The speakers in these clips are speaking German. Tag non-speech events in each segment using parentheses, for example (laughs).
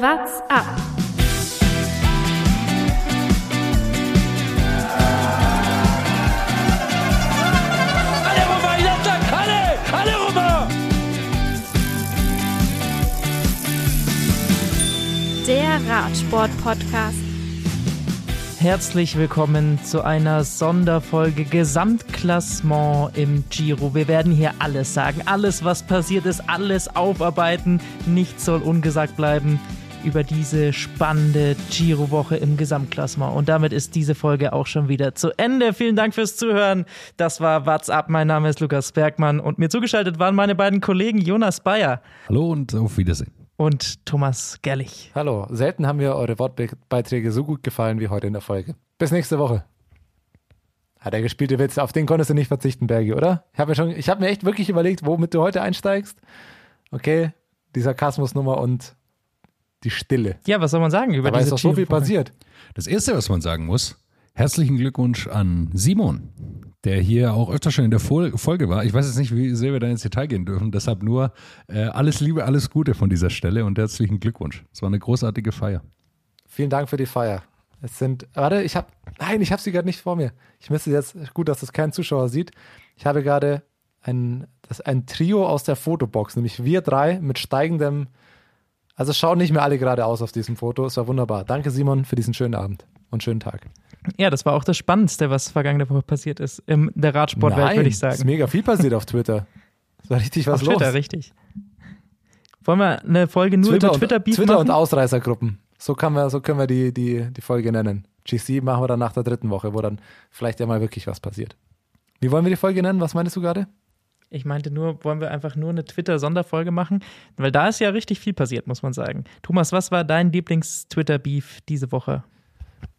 What's up? Alle rüber, Jattak, alle! Alle rüber! Der Radsport-Podcast. Herzlich willkommen zu einer Sonderfolge Gesamtklassement im Giro. Wir werden hier alles sagen, alles was passiert ist, alles aufarbeiten. Nichts soll ungesagt bleiben über diese spannende Giro-Woche im Gesamtklassement. Und damit ist diese Folge auch schon wieder zu Ende. Vielen Dank fürs Zuhören. Das war What's Up. Mein Name ist Lukas Bergmann und mir zugeschaltet waren meine beiden Kollegen Jonas Bayer Hallo und auf Wiedersehen. und Thomas Gerlich. Hallo, selten haben mir eure Wortbeiträge so gut gefallen wie heute in der Folge. Bis nächste Woche. Hat er gespielte Witz, auf den konntest du nicht verzichten, Bergi, oder? Ich habe mir schon, ich habe mir echt wirklich überlegt, womit du heute einsteigst. Okay, die Sarkasmusnummer und die Stille. Ja, was soll man sagen über Aber ist diese doch so viel passiert. Das Erste, was man sagen muss, herzlichen Glückwunsch an Simon, der hier auch öfter schon in der Fol Folge war. Ich weiß jetzt nicht, wie sehr wir da ins Detail gehen dürfen, deshalb nur äh, alles Liebe, alles Gute von dieser Stelle und herzlichen Glückwunsch. Es war eine großartige Feier. Vielen Dank für die Feier. Es sind, warte, ich habe, nein, ich habe sie gerade nicht vor mir. Ich müsste jetzt, gut, dass das kein Zuschauer sieht. Ich habe gerade ein, das, ein Trio aus der Fotobox, nämlich wir drei mit steigendem, also schauen nicht mehr alle gerade aus auf diesem Foto. Es war wunderbar. Danke, Simon, für diesen schönen Abend und schönen Tag. Ja, das war auch das Spannendste, was vergangene Woche passiert ist in der Radsportwelt, würde ich Es ist sagen. mega viel passiert auf Twitter. Es war richtig was Auf Twitter, los. richtig. Wollen wir eine Folge nur Twitter, über und, Twitter-Beef Twitter machen? und Ausreißergruppen. So, kann wir, so können wir die, die, die Folge nennen. GC machen wir dann nach der dritten Woche, wo dann vielleicht ja mal wirklich was passiert. Wie wollen wir die Folge nennen? Was meinst du gerade? Ich meinte nur, wollen wir einfach nur eine Twitter-Sonderfolge machen? Weil da ist ja richtig viel passiert, muss man sagen. Thomas, was war dein Lieblings-Twitter-Beef diese Woche?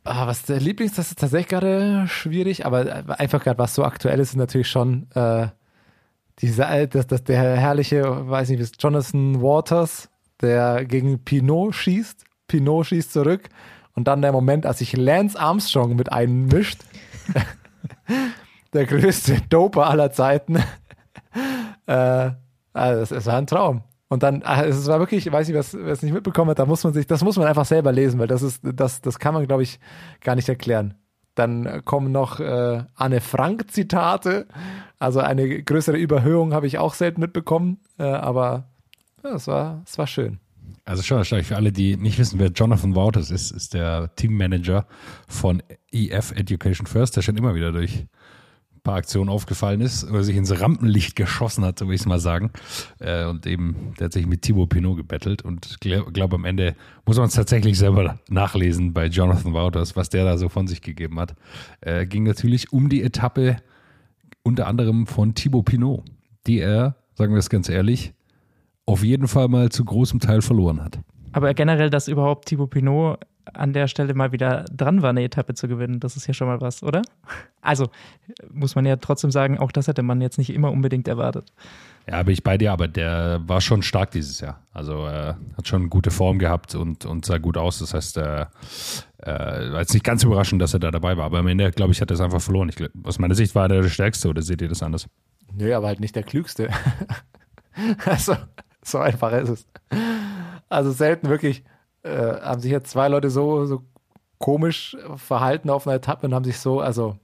Ah, was der Lieblings, das ist tatsächlich gerade schwierig, aber einfach gerade was so aktuell ist, ist natürlich schon äh, diese, äh, das, das, der herrliche, weiß nicht, wie es Jonathan Waters, der gegen Pinot schießt. Pinot schießt zurück und dann der Moment, als sich Lance Armstrong mit einmischt. (laughs) der größte Doper aller Zeiten. Äh, also es, es war ein Traum. Und dann, ah, es war wirklich, ich weiß was- wer es nicht mitbekommen hat, da muss man sich, das muss man einfach selber lesen, weil das ist, das, das kann man, glaube ich, gar nicht erklären. Dann kommen noch äh, Anne Frank Zitate, also eine größere Überhöhung habe ich auch selten mitbekommen, äh, aber ja, es war, es war schön. Also schon erstaunlich für alle, die nicht wissen, wer Jonathan Wouters ist, ist der Teammanager von EF Education First, der schon immer wieder durch paar Aktionen aufgefallen ist oder sich ins Rampenlicht geschossen hat, so will ich es mal sagen. Äh, und eben, der hat sich mit Thibaut Pinot gebettelt und ich glaube, glaub, am Ende muss man es tatsächlich selber nachlesen bei Jonathan Wouters, was der da so von sich gegeben hat. Äh, ging natürlich um die Etappe unter anderem von Thibaut Pinot, die er, sagen wir es ganz ehrlich, auf jeden Fall mal zu großem Teil verloren hat. Aber generell, dass überhaupt Thibaut Pinot an der Stelle mal wieder dran war, eine Etappe zu gewinnen, das ist ja schon mal was, oder? Also, muss man ja trotzdem sagen, auch das hätte man jetzt nicht immer unbedingt erwartet. Ja, bin ich bei dir, aber der war schon stark dieses Jahr. Also äh, hat schon gute Form gehabt und, und sah gut aus. Das heißt, äh, äh, war jetzt nicht ganz überraschend, dass er da dabei war. Aber am Ende, glaube ich, hat er es einfach verloren. Ich, aus meiner Sicht war er der Stärkste oder seht ihr das anders? Nö, aber halt nicht der Klügste. (laughs) also, so einfach ist es. Also selten wirklich äh, haben sich jetzt zwei Leute so, so komisch verhalten auf einer Etappe und haben sich so, also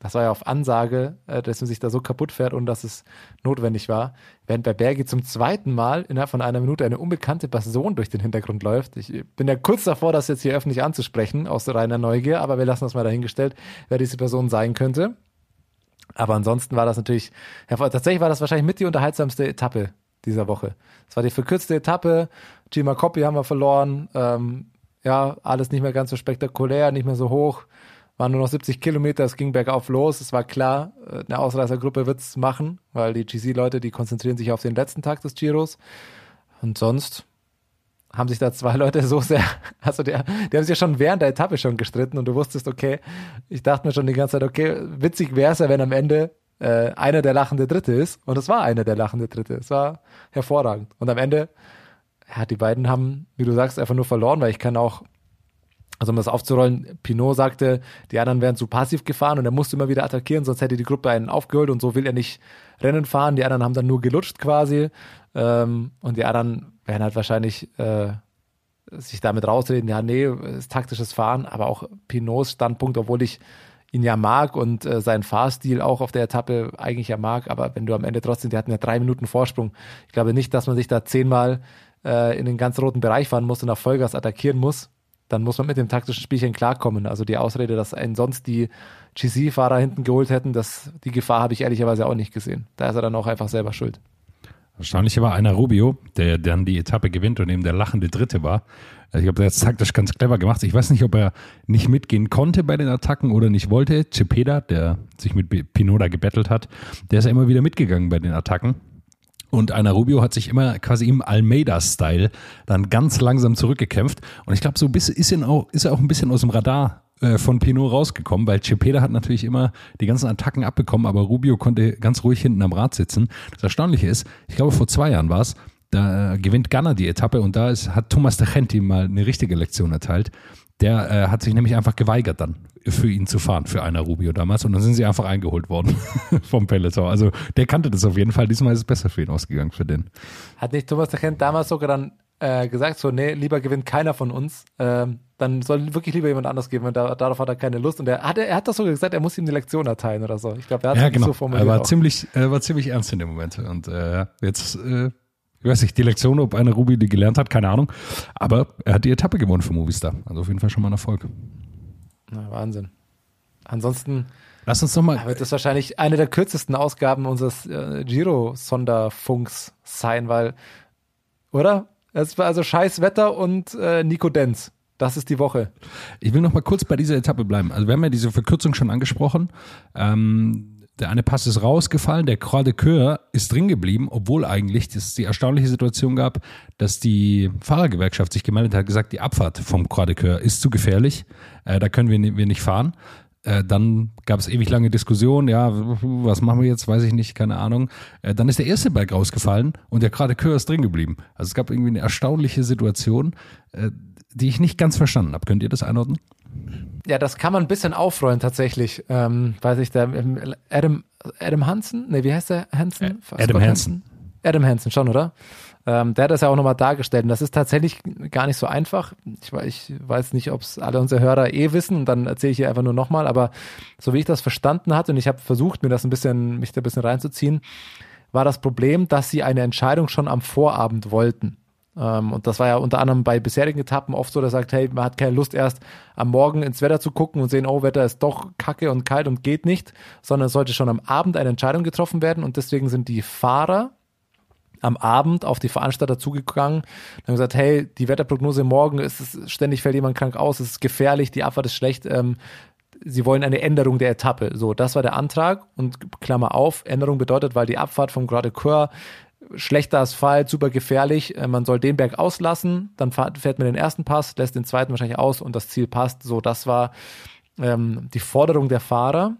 das war ja auf Ansage, äh, dass man sich da so kaputt fährt und dass es notwendig war. Während bei Bergi zum zweiten Mal innerhalb von einer Minute eine unbekannte Person durch den Hintergrund läuft. Ich bin ja kurz davor, das jetzt hier öffentlich anzusprechen, aus reiner Neugier, aber wir lassen das mal dahingestellt, wer diese Person sein könnte. Aber ansonsten war das natürlich, tatsächlich war das wahrscheinlich mit die unterhaltsamste Etappe dieser Woche. Es war die verkürzte Etappe. Gima Coppi haben wir verloren. Ähm, ja, alles nicht mehr ganz so spektakulär, nicht mehr so hoch. Waren nur noch 70 Kilometer, es ging bergauf los. Es war klar, äh, eine Ausreißergruppe wird's machen, weil die GC-Leute, die konzentrieren sich auf den letzten Tag des Giros. Und sonst haben sich da zwei Leute so sehr, (laughs) also der, die haben sich ja schon während der Etappe schon gestritten und du wusstest, okay, ich dachte mir schon die ganze Zeit, okay, witzig wäre es ja, wenn am Ende äh, einer der lachende Dritte ist und es war einer der lachende Dritte. Es war hervorragend. Und am Ende, ja, die beiden haben, wie du sagst, einfach nur verloren, weil ich kann auch, also um das aufzurollen, Pinot sagte, die anderen wären zu passiv gefahren und er musste immer wieder attackieren, sonst hätte die Gruppe einen aufgeholt und so will er nicht Rennen fahren. Die anderen haben dann nur gelutscht quasi ähm, und die anderen wären halt wahrscheinlich äh, sich damit rausreden, ja, nee, ist taktisches Fahren, aber auch Pinots Standpunkt, obwohl ich ihn ja mag und äh, seinen Fahrstil auch auf der Etappe eigentlich ja mag, aber wenn du am Ende trotzdem, die hatten ja drei Minuten Vorsprung. Ich glaube nicht, dass man sich da zehnmal äh, in den ganz roten Bereich fahren muss und auf Vollgas attackieren muss. Dann muss man mit dem taktischen Spielchen klarkommen. Also die Ausrede, dass einen sonst die GC-Fahrer hinten geholt hätten, das, die Gefahr habe ich ehrlicherweise auch nicht gesehen. Da ist er dann auch einfach selber schuld. Erstaunlich war einer Rubio, der dann die Etappe gewinnt und eben der lachende Dritte war. Ich glaube, der hat taktisch ganz clever gemacht. Ich weiß nicht, ob er nicht mitgehen konnte bei den Attacken oder nicht wollte. Cepeda, der sich mit Pinoda gebettelt hat, der ist ja immer wieder mitgegangen bei den Attacken. Und einer Rubio hat sich immer quasi im Almeida-Style dann ganz langsam zurückgekämpft. Und ich glaube, so ist, er auch, ist er auch ein bisschen aus dem Radar äh, von Pinot rausgekommen, weil Cepeda hat natürlich immer die ganzen Attacken abbekommen, aber Rubio konnte ganz ruhig hinten am Rad sitzen. Das Erstaunliche ist, ich glaube vor zwei Jahren war es, da äh, gewinnt Ganna die Etappe und da ist, hat Thomas de Genti mal eine richtige Lektion erteilt. Der äh, hat sich nämlich einfach geweigert dann für ihn zu fahren, für einer Rubio damals. Und dann sind sie einfach eingeholt worden (laughs) vom Peloton. Also der kannte das auf jeden Fall. Diesmal ist es besser für ihn ausgegangen, für den. Hat nicht Thomas de Gent damals sogar dann äh, gesagt, so, nee, lieber gewinnt keiner von uns. Ähm, dann soll wirklich lieber jemand anders geben, da, darauf hat er keine Lust. Und er hat, er hat das sogar gesagt, er muss ihm eine Lektion erteilen oder so. Ich glaube, er hat ja, es genau. so formuliert. Er war auch. ziemlich, er war ziemlich ernst in dem Moment. Und äh, jetzt, äh, ich weiß nicht, die Lektion, ob eine Ruby die gelernt hat, keine Ahnung. Aber er hat die Etappe gewonnen für Movistar. Also auf jeden Fall schon mal ein Erfolg. Na, Wahnsinn. Ansonsten Lass uns nochmal. wird das wahrscheinlich eine der kürzesten Ausgaben unseres äh, Giro-Sonderfunks sein, weil, oder? Es war also scheiß Wetter und äh, Nico Denz. Das ist die Woche. Ich will noch mal kurz bei dieser Etappe bleiben. Also wir haben ja diese Verkürzung schon angesprochen. Ähm, der eine Pass ist rausgefallen, der Croix de Coeur ist drin geblieben, obwohl eigentlich es die erstaunliche Situation gab, dass die Fahrergewerkschaft sich gemeldet hat, gesagt, die Abfahrt vom Croix de Coeur ist zu gefährlich, äh, da können wir, wir nicht fahren. Äh, dann gab es ewig lange Diskussionen, ja, was machen wir jetzt, weiß ich nicht, keine Ahnung. Äh, dann ist der erste Berg rausgefallen und der Croix de Coeur ist drin geblieben. Also es gab irgendwie eine erstaunliche Situation, äh, die ich nicht ganz verstanden habe. Könnt ihr das einordnen? Ja, das kann man ein bisschen aufrollen tatsächlich. Ähm, weiß ich, der ähm, Adam, Adam Hansen? Ne, wie heißt der Hansen? Adam Hansen. Adam Hansen, schon, oder? Ähm, der hat das ja auch nochmal dargestellt. Und das ist tatsächlich gar nicht so einfach. Ich, ich weiß nicht, ob es alle unsere Hörer eh wissen und dann erzähle ich hier einfach nur nochmal. Aber so wie ich das verstanden hatte und ich habe versucht, mir das ein bisschen, mich da ein bisschen reinzuziehen, war das Problem, dass sie eine Entscheidung schon am Vorabend wollten. Ähm, und das war ja unter anderem bei bisherigen Etappen oft so, dass sagt, hey, man hat keine Lust erst am Morgen ins Wetter zu gucken und sehen, oh, Wetter ist doch kacke und kalt und geht nicht, sondern es sollte schon am Abend eine Entscheidung getroffen werden und deswegen sind die Fahrer am Abend auf die Veranstalter zugegangen und haben gesagt, hey, die Wetterprognose morgen ist es, ständig fällt jemand krank aus, es ist gefährlich, die Abfahrt ist schlecht, ähm, sie wollen eine Änderung der Etappe. So, das war der Antrag und Klammer auf, Änderung bedeutet, weil die Abfahrt vom Grand Coeur schlechter Asphalt, super gefährlich, äh, man soll den Berg auslassen, dann fährt man den ersten Pass, lässt den zweiten wahrscheinlich aus und das Ziel passt. So, das war ähm, die Forderung der Fahrer.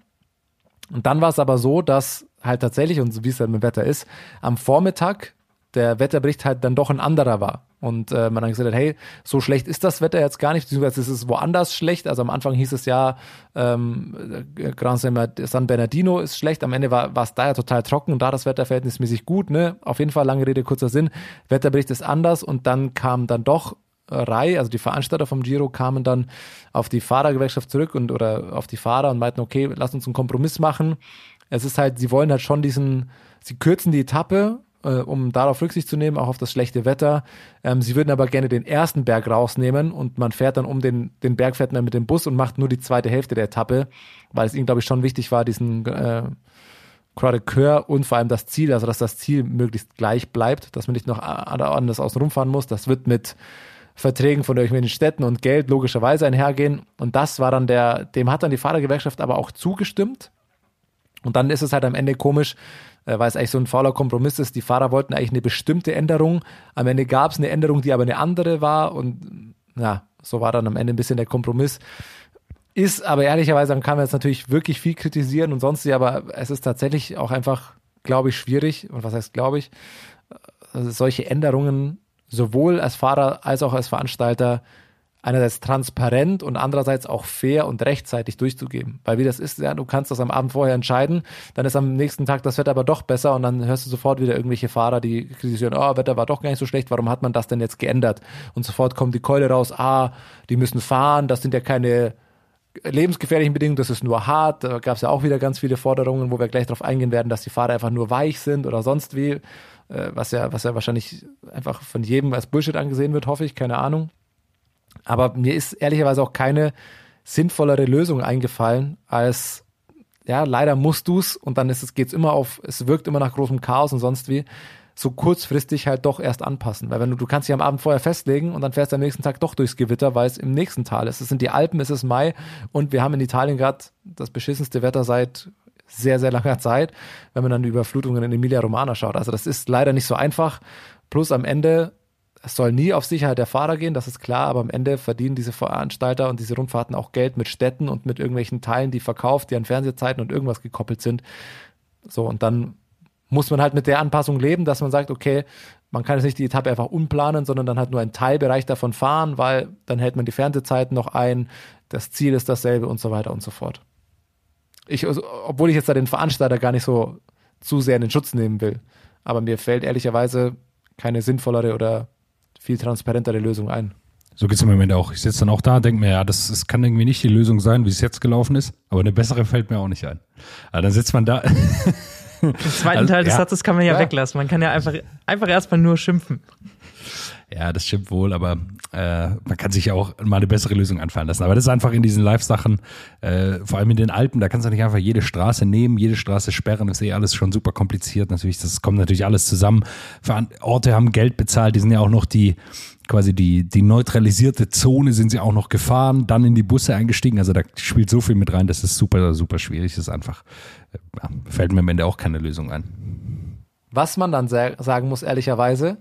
Und dann war es aber so, dass halt tatsächlich, und wie es dann mit dem Wetter ist, am Vormittag der Wetterbericht halt dann doch ein anderer war. Und äh, man dann gesagt hat, hey, so schlecht ist das Wetter jetzt gar nicht, beziehungsweise es ist woanders schlecht. Also am Anfang hieß es ja, ähm, äh, Gran San Bernardino ist schlecht, am Ende war war es da ja total trocken und da das Wetter verhältnismäßig gut. Ne? Auf jeden Fall, lange Rede, kurzer Sinn, Wetterbericht ist anders und dann kam dann doch Rai, also die Veranstalter vom Giro, kamen dann auf die Fahrergewerkschaft zurück und oder auf die Fahrer und meinten, okay, lass uns einen Kompromiss machen. Es ist halt, sie wollen halt schon diesen, sie kürzen die Etappe, äh, um darauf Rücksicht zu nehmen, auch auf das schlechte Wetter. Ähm, sie würden aber gerne den ersten Berg rausnehmen und man fährt dann um den, den Berg fährt man mit dem Bus und macht nur die zweite Hälfte der Etappe, weil es ihnen, glaube ich, schon wichtig war, diesen äh, Croix und vor allem das Ziel, also dass das Ziel möglichst gleich bleibt, dass man nicht noch anders außen rumfahren muss. Das wird mit Verträgen von irgendwelchen Städten und Geld logischerweise einhergehen. Und das war dann der, dem hat dann die Fahrergewerkschaft aber auch zugestimmt. Und dann ist es halt am Ende komisch, weil es eigentlich so ein fauler Kompromiss ist. Die Fahrer wollten eigentlich eine bestimmte Änderung. Am Ende gab es eine Änderung, die aber eine andere war. Und ja, so war dann am Ende ein bisschen der Kompromiss. Ist aber ehrlicherweise, kann man jetzt natürlich wirklich viel kritisieren und sonst, aber es ist tatsächlich auch einfach, glaube ich, schwierig. Und was heißt, glaube ich, äh, solche Änderungen sowohl als Fahrer als auch als Veranstalter einerseits transparent und andererseits auch fair und rechtzeitig durchzugeben. Weil wie das ist, ja, du kannst das am Abend vorher entscheiden, dann ist am nächsten Tag das Wetter aber doch besser und dann hörst du sofort wieder irgendwelche Fahrer, die kritisieren, oh, Wetter war doch gar nicht so schlecht, warum hat man das denn jetzt geändert? Und sofort kommt die Keule raus, ah, die müssen fahren, das sind ja keine lebensgefährlichen Bedingungen, das ist nur hart. Da gab es ja auch wieder ganz viele Forderungen, wo wir gleich darauf eingehen werden, dass die Fahrer einfach nur weich sind oder sonst wie, äh, was ja, was ja wahrscheinlich einfach von jedem als Bullshit angesehen wird, hoffe ich, keine Ahnung. Aber mir ist ehrlicherweise auch keine sinnvollere Lösung eingefallen, als ja, leider musst du's und dann ist es, geht's immer auf, es wirkt immer nach großem Chaos und sonst wie, so kurzfristig halt doch erst anpassen. Weil wenn du, du kannst dich am Abend vorher festlegen und dann fährst du am nächsten Tag doch durchs Gewitter, weil es im nächsten Tal ist. Es sind die Alpen, es ist Mai und wir haben in Italien gerade das beschissenste Wetter seit sehr, sehr langer Zeit, wenn man dann die Überflutungen in Emilia Romana schaut. Also das ist leider nicht so einfach. Plus am Ende es soll nie auf Sicherheit der Fahrer gehen, das ist klar, aber am Ende verdienen diese Veranstalter und diese Rundfahrten auch Geld mit Städten und mit irgendwelchen Teilen, die verkauft, die an Fernsehzeiten und irgendwas gekoppelt sind. So, und dann muss man halt mit der Anpassung leben, dass man sagt, okay, man kann jetzt nicht die Etappe einfach umplanen, sondern dann halt nur einen Teilbereich davon fahren, weil dann hält man die Fernsehzeiten noch ein, das Ziel ist dasselbe und so weiter und so fort. Ich, also, obwohl ich jetzt da den Veranstalter gar nicht so zu sehr in den Schutz nehmen will. Aber mir fällt ehrlicherweise keine sinnvollere oder viel transparentere Lösung ein. So geht es im Moment auch. Ich sitze dann auch da, denke mir, ja, das, das kann irgendwie nicht die Lösung sein, wie es jetzt gelaufen ist, aber eine bessere fällt mir auch nicht ein. Aber dann sitzt man da. (laughs) Den zweiten also, Teil des ja. Satzes kann man ja, ja, weglassen. Man kann ja einfach, einfach erstmal nur schimpfen. Ja, das stimmt wohl, aber äh, man kann sich ja auch mal eine bessere Lösung anfallen lassen. Aber das ist einfach in diesen Live-Sachen, äh, vor allem in den Alpen, da kannst du nicht einfach jede Straße nehmen, jede Straße sperren. Das ist eh alles schon super kompliziert. Natürlich, das kommt natürlich alles zusammen. Orte haben Geld bezahlt, die sind ja auch noch die quasi die, die neutralisierte Zone sind sie auch noch gefahren, dann in die Busse eingestiegen. Also da spielt so viel mit rein, das ist super, super schwierig. Das ist einfach, äh, ja, fällt mir am Ende auch keine Lösung ein. Was man dann sagen muss, ehrlicherweise,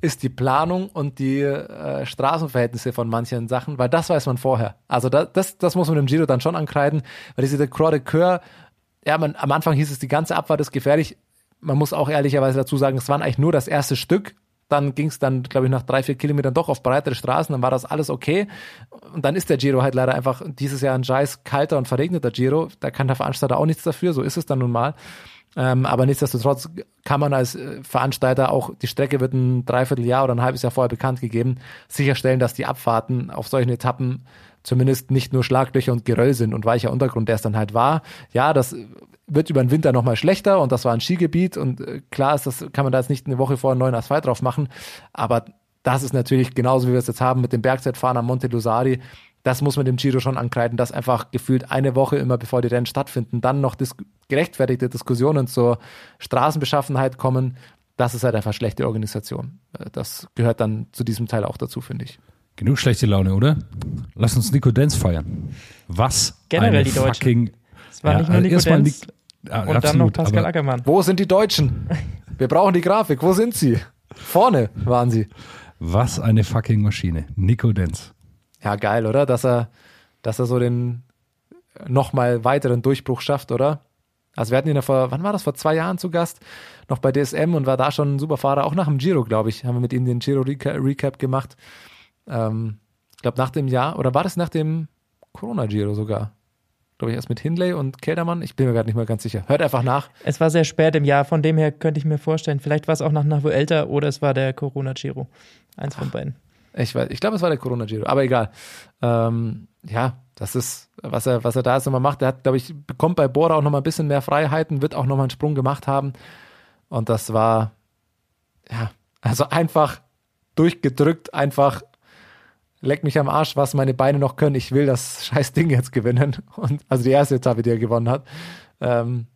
ist die Planung und die äh, Straßenverhältnisse von manchen Sachen, weil das weiß man vorher. Also da, das, das muss man dem Giro dann schon ankreiden, weil diese Croix de Coeur, ja, man, am Anfang hieß es, die ganze Abfahrt ist gefährlich. Man muss auch ehrlicherweise dazu sagen, es waren eigentlich nur das erste Stück. Dann ging es dann, glaube ich, nach drei, vier Kilometern doch auf breitere Straßen, dann war das alles okay. Und dann ist der Giro halt leider einfach dieses Jahr ein scheiß kalter und verregneter Giro. Da kann der Veranstalter auch nichts dafür, so ist es dann nun mal. Ähm, aber nichtsdestotrotz kann man als äh, Veranstalter auch, die Strecke wird ein Dreivierteljahr oder ein halbes Jahr vorher bekannt gegeben, sicherstellen, dass die Abfahrten auf solchen Etappen zumindest nicht nur Schlaglöcher und Geröll sind und weicher Untergrund, der es dann halt war. Ja, das wird über den Winter nochmal schlechter und das war ein Skigebiet und äh, klar ist, das kann man da jetzt nicht eine Woche vorher einen neuen Asphalt drauf machen, aber das ist natürlich genauso, wie wir es jetzt haben mit dem Bergzeitfahren am Monte Lusari, das muss man dem Giro schon ankreiden, dass einfach gefühlt eine Woche immer bevor die Rennen stattfinden, dann noch dis gerechtfertigte Diskussionen zur Straßenbeschaffenheit kommen. Das ist halt einfach schlechte Organisation. Äh, das gehört dann zu diesem Teil auch dazu, finde ich. Genug schlechte Laune, oder? Lass uns Nico Dance feiern. Was? Generell die Deutschen. Fucking, es war ja, nicht nur Nico Dance Nik ja, und absolut, dann noch Pascal Ackermann. Wo sind die Deutschen? (laughs) Wir brauchen die Grafik. Wo sind sie? Vorne waren sie. Was eine fucking Maschine. Nico Dance. Ja, geil, oder? Dass er, dass er so den nochmal weiteren Durchbruch schafft, oder? Also wir hatten ihn ja vor, wann war das, vor zwei Jahren zu Gast, noch bei DSM und war da schon ein super Fahrer, auch nach dem Giro, glaube ich, haben wir mit ihm den Giro Recap gemacht. Ähm, ich glaube nach dem Jahr, oder war das nach dem Corona-Giro sogar? Glaube ich erst mit Hindley und Keldermann, ich bin mir gerade nicht mehr ganz sicher. Hört einfach nach. Es war sehr spät im Jahr, von dem her könnte ich mir vorstellen, vielleicht war es auch nach Navuelta oder es war der Corona-Giro. Eins von beiden. Ich, ich glaube, es war der Corona-Giro, aber egal. Ähm, ja, das ist, was er, was er da jetzt nochmal macht. Er hat, glaube ich, bekommt bei Bora auch nochmal ein bisschen mehr Freiheiten, wird auch nochmal einen Sprung gemacht haben. Und das war, ja, also einfach durchgedrückt, einfach leck mich am Arsch, was meine Beine noch können. Ich will das (laughs) scheiß Ding jetzt gewinnen. Und also die erste Etappe, die er gewonnen hat. Ähm,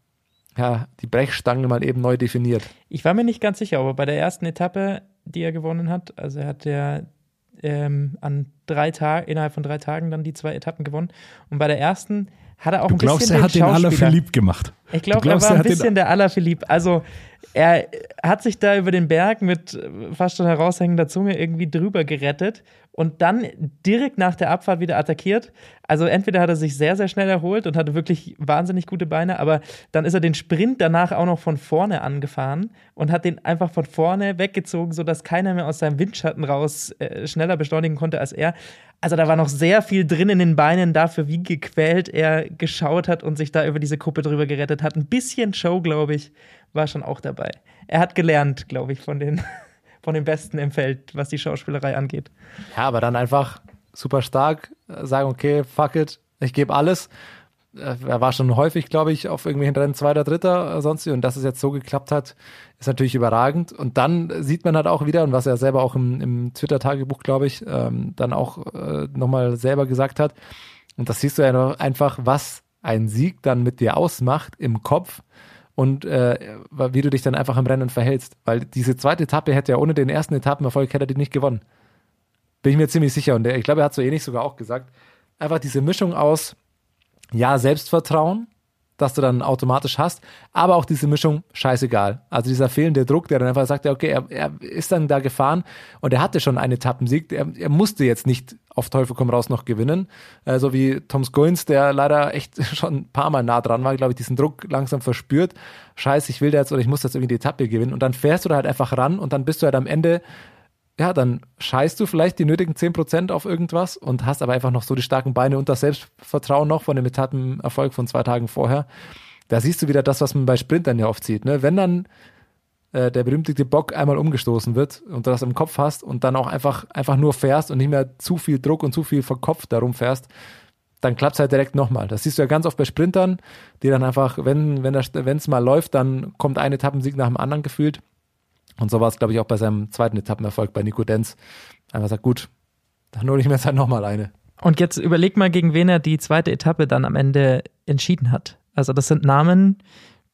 ja, die Brechstange mal eben neu definiert. Ich war mir nicht ganz sicher, aber bei der ersten Etappe, die er gewonnen hat, also er hat ja ähm, an drei Tagen, innerhalb von drei Tagen dann die zwei Etappen gewonnen. Und bei der ersten hat er auch Du ein glaubst, bisschen er hat den. Alaphilippe gemacht. Ich Du glaube, er glaubst, war ein bisschen der Alaphilippe. Also, er hat sich da über den Berg mit fast schon heraushängender Zunge irgendwie drüber gerettet und dann direkt nach der Abfahrt wieder attackiert. Also, entweder hat er sich sehr, sehr schnell erholt und hatte wirklich wahnsinnig gute Beine, aber dann ist er den Sprint danach auch noch von vorne angefahren und hat den einfach von vorne weggezogen, sodass keiner mehr aus seinem Windschatten raus äh, schneller beschleunigen konnte als er. Also da war noch sehr viel drin in den Beinen dafür, wie gequält er geschaut hat und sich da über diese Kuppe drüber gerettet hat. Ein bisschen Show, glaube ich, war schon auch dabei. Er hat gelernt, glaube ich, von den, von den Besten im Feld, was die Schauspielerei angeht. Ja, aber dann einfach super stark äh, sagen, okay, fuck it, ich gebe alles. Äh, Er war schon häufig, glaube ich, auf irgendwelchen Rennen Zweiter, Dritter, äh, sonst wie. Und dass es jetzt so geklappt hat, ist natürlich überragend. Und dann sieht man halt auch wieder, und was er selber auch im, im Twitter-Tagebuch, glaube ich, ähm, dann auch äh, nochmal selber gesagt hat. Und das siehst du ja einfach, was ein Sieg dann mit dir ausmacht im Kopf und äh, wie du dich dann einfach im Rennen verhältst. Weil diese zweite Etappe hätte ja ohne den ersten Etappenerfolg hätte er die nicht gewonnen. Bin ich mir ziemlich sicher. Und der, ich glaube, er hat so ähnlich sogar auch gesagt. Einfach diese Mischung aus, ja, Selbstvertrauen, dass du dann automatisch hast, aber auch diese Mischung, scheißegal. Also dieser fehlende Druck, der dann einfach sagt, okay, er, er ist dann da gefahren und er hatte schon einen Etappensieg. Er, er musste jetzt nicht auf Teufel komm raus noch gewinnen. Äh, so wie Tom Scoins, der leider echt (laughs) schon ein paar Mal nah dran war, glaube ich, diesen Druck langsam verspürt. Scheiße, ich will da jetzt oder ich muss jetzt irgendwie die Etappe gewinnen. Und dann fährst du da halt einfach ran und dann bist du halt am Ende ja, dann scheißt du vielleicht die nötigen 10% auf irgendwas und hast aber einfach noch so die starken Beine und das Selbstvertrauen noch von dem Etappenerfolg von zwei Tagen vorher. Da siehst du wieder das, was man bei Sprintern ja oft sieht. Ne? Wenn dann äh, der berühmte Bock einmal umgestoßen wird und du das im Kopf hast und dann auch einfach, einfach nur fährst und nicht mehr zu viel Druck und zu viel verkopft darum fährst, dann klappt es halt direkt nochmal. Das siehst du ja ganz oft bei Sprintern, die dann einfach, wenn wenn es mal läuft, dann kommt ein Etappensieg nach dem anderen gefühlt. Und so war es, glaube ich, auch bei seinem zweiten Etappenerfolg bei Nico Denz. Einfach sagt, gut, dann hole ich mir (laughs) jetzt halt nochmal eine. Und jetzt überleg mal, gegen wen er die zweite Etappe dann am Ende entschieden hat. Also das sind Namen,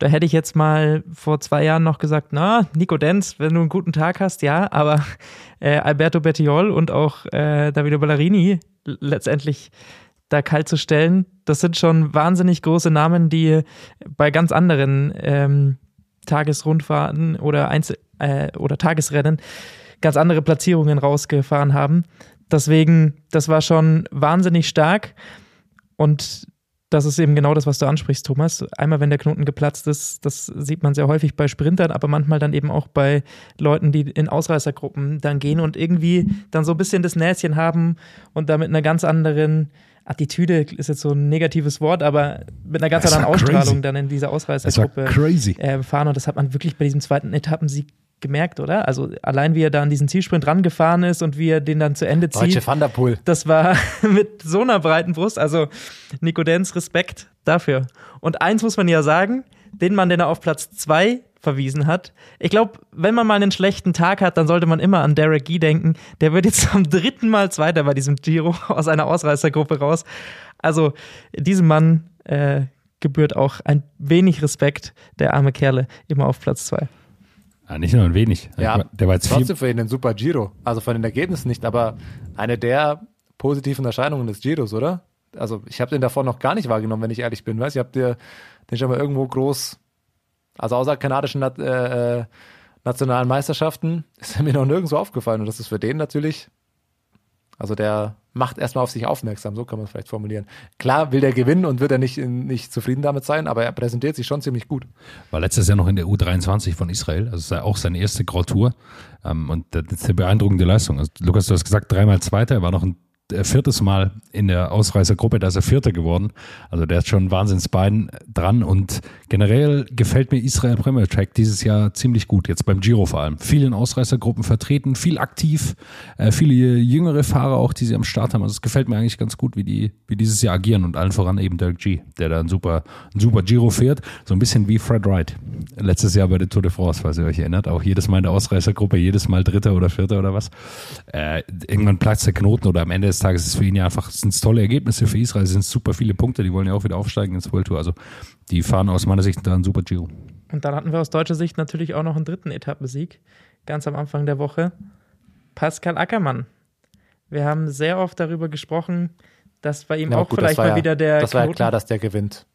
da hätte ich jetzt mal vor zwei Jahren noch gesagt, na, Nico Denz, wenn du einen guten Tag hast, ja, aber äh, Alberto Bettiol und auch äh, Davide Ballerini letztendlich da kalt zu stellen, das sind schon wahnsinnig große Namen, die bei ganz anderen ähm, Tagesrundfahrten oder Einzel äh, oder Tagesrennen ganz andere Platzierungen rausgefahren haben. Deswegen, das war schon wahnsinnig stark. Und das ist eben genau das, was du ansprichst, Thomas. Einmal, wenn der Knoten geplatzt ist, das sieht man sehr häufig bei Sprintern, aber manchmal dann eben auch bei Leuten, die in Ausreißergruppen dann gehen und irgendwie dann so ein bisschen das Näschen haben und da mit einer ganz anderen Attitüde, ist jetzt so ein negatives Wort, aber mit einer ganz anderen Ausstrahlung crazy. dann in war Ausreißergruppe äh, fahren und das hat man wirklich bei diesem zweiten Etappensieg gemerkt, oder? Also allein wie er da an diesen Zielsprint rangefahren ist und wie er den dann zu Ende zieht. Deutsche Van der Poel. Das war (laughs) mit so einer breiten Brust. Also Nico Denz, Respekt dafür. Und eins muss man ja sagen, den Mann, den er auf Platz zwei verwiesen hat. Ich glaube, wenn man mal einen schlechten Tag hat, dann sollte man immer an Derek Gee denken. Der wird jetzt (laughs) zum dritten Mal Zweiter bei diesem Giro (laughs) aus einer Ausreißergruppe raus. Also diesem Mann äh, gebührt auch ein wenig Respekt, der arme Kerle, immer auf Platz zwei. Ja, nicht nur ein wenig. Ja, der war jetzt trotzdem für ihn ein super Giro. Also von den Ergebnissen nicht, aber eine der positiven Erscheinungen des Giros, oder? Also ich habe den davor noch gar nicht wahrgenommen, wenn ich ehrlich bin. Weißt, ich habe dir den schon mal irgendwo groß, also außer kanadischen äh, äh, nationalen Meisterschaften, (laughs) ist er mir noch nirgendwo aufgefallen. Und das ist für den natürlich, also der macht erstmal auf sich aufmerksam, so kann man es vielleicht formulieren. Klar will der gewinnen und wird er nicht, nicht zufrieden damit sein, aber er präsentiert sich schon ziemlich gut. war letztes Jahr noch in der U23 von Israel. Also auch seine erste Grand Tour. Ähm, und das ist eine beeindruckende Leistung. Also, Lukas, du hast gesagt, dreimal Zweiter. Er war noch ein viertes Mal in der Ausreißergruppe, da ist er Vierter geworden. Also der hat schon ein Wahnsinnsbein dran und generell gefällt mir Israel Premier Track dieses Jahr ziemlich gut, jetzt beim Giro vor allem. Viel in Ausreißergruppen vertreten, viel aktiv, äh, viele jüngere Fahrer auch, die sie am Start haben. Also es gefällt mir eigentlich ganz gut, wie die, wie dieses Jahr agieren und allen voran eben Dirk G, der da ein super, ein super Giro fährt. So ein bisschen wie Fred Wright. Letztes Jahr bei der Tour de France, falls ihr euch erinnert. Auch jedes Mal in der Ausreißergruppe, jedes Mal Dritter oder Vierter oder was. Äh, irgendwann platzt der Knoten oder am Ende des Tages ist es für ihn ja einfach, sind es tolle Ergebnisse für Israel, es sind super viele Punkte, die wollen ja auch wieder aufsteigen ins World Tour. Also die fahren aus meiner Sicht da einen super Giro. Und dann hatten wir aus deutscher Sicht natürlich auch noch einen dritten Etappensieg, ganz am Anfang der Woche. Pascal Ackermann. Wir haben sehr oft darüber gesprochen, dass bei ihm Ja, auch gut, vielleicht mal ja- wieder der Das war ja Knoten klar, dass der gewinnt.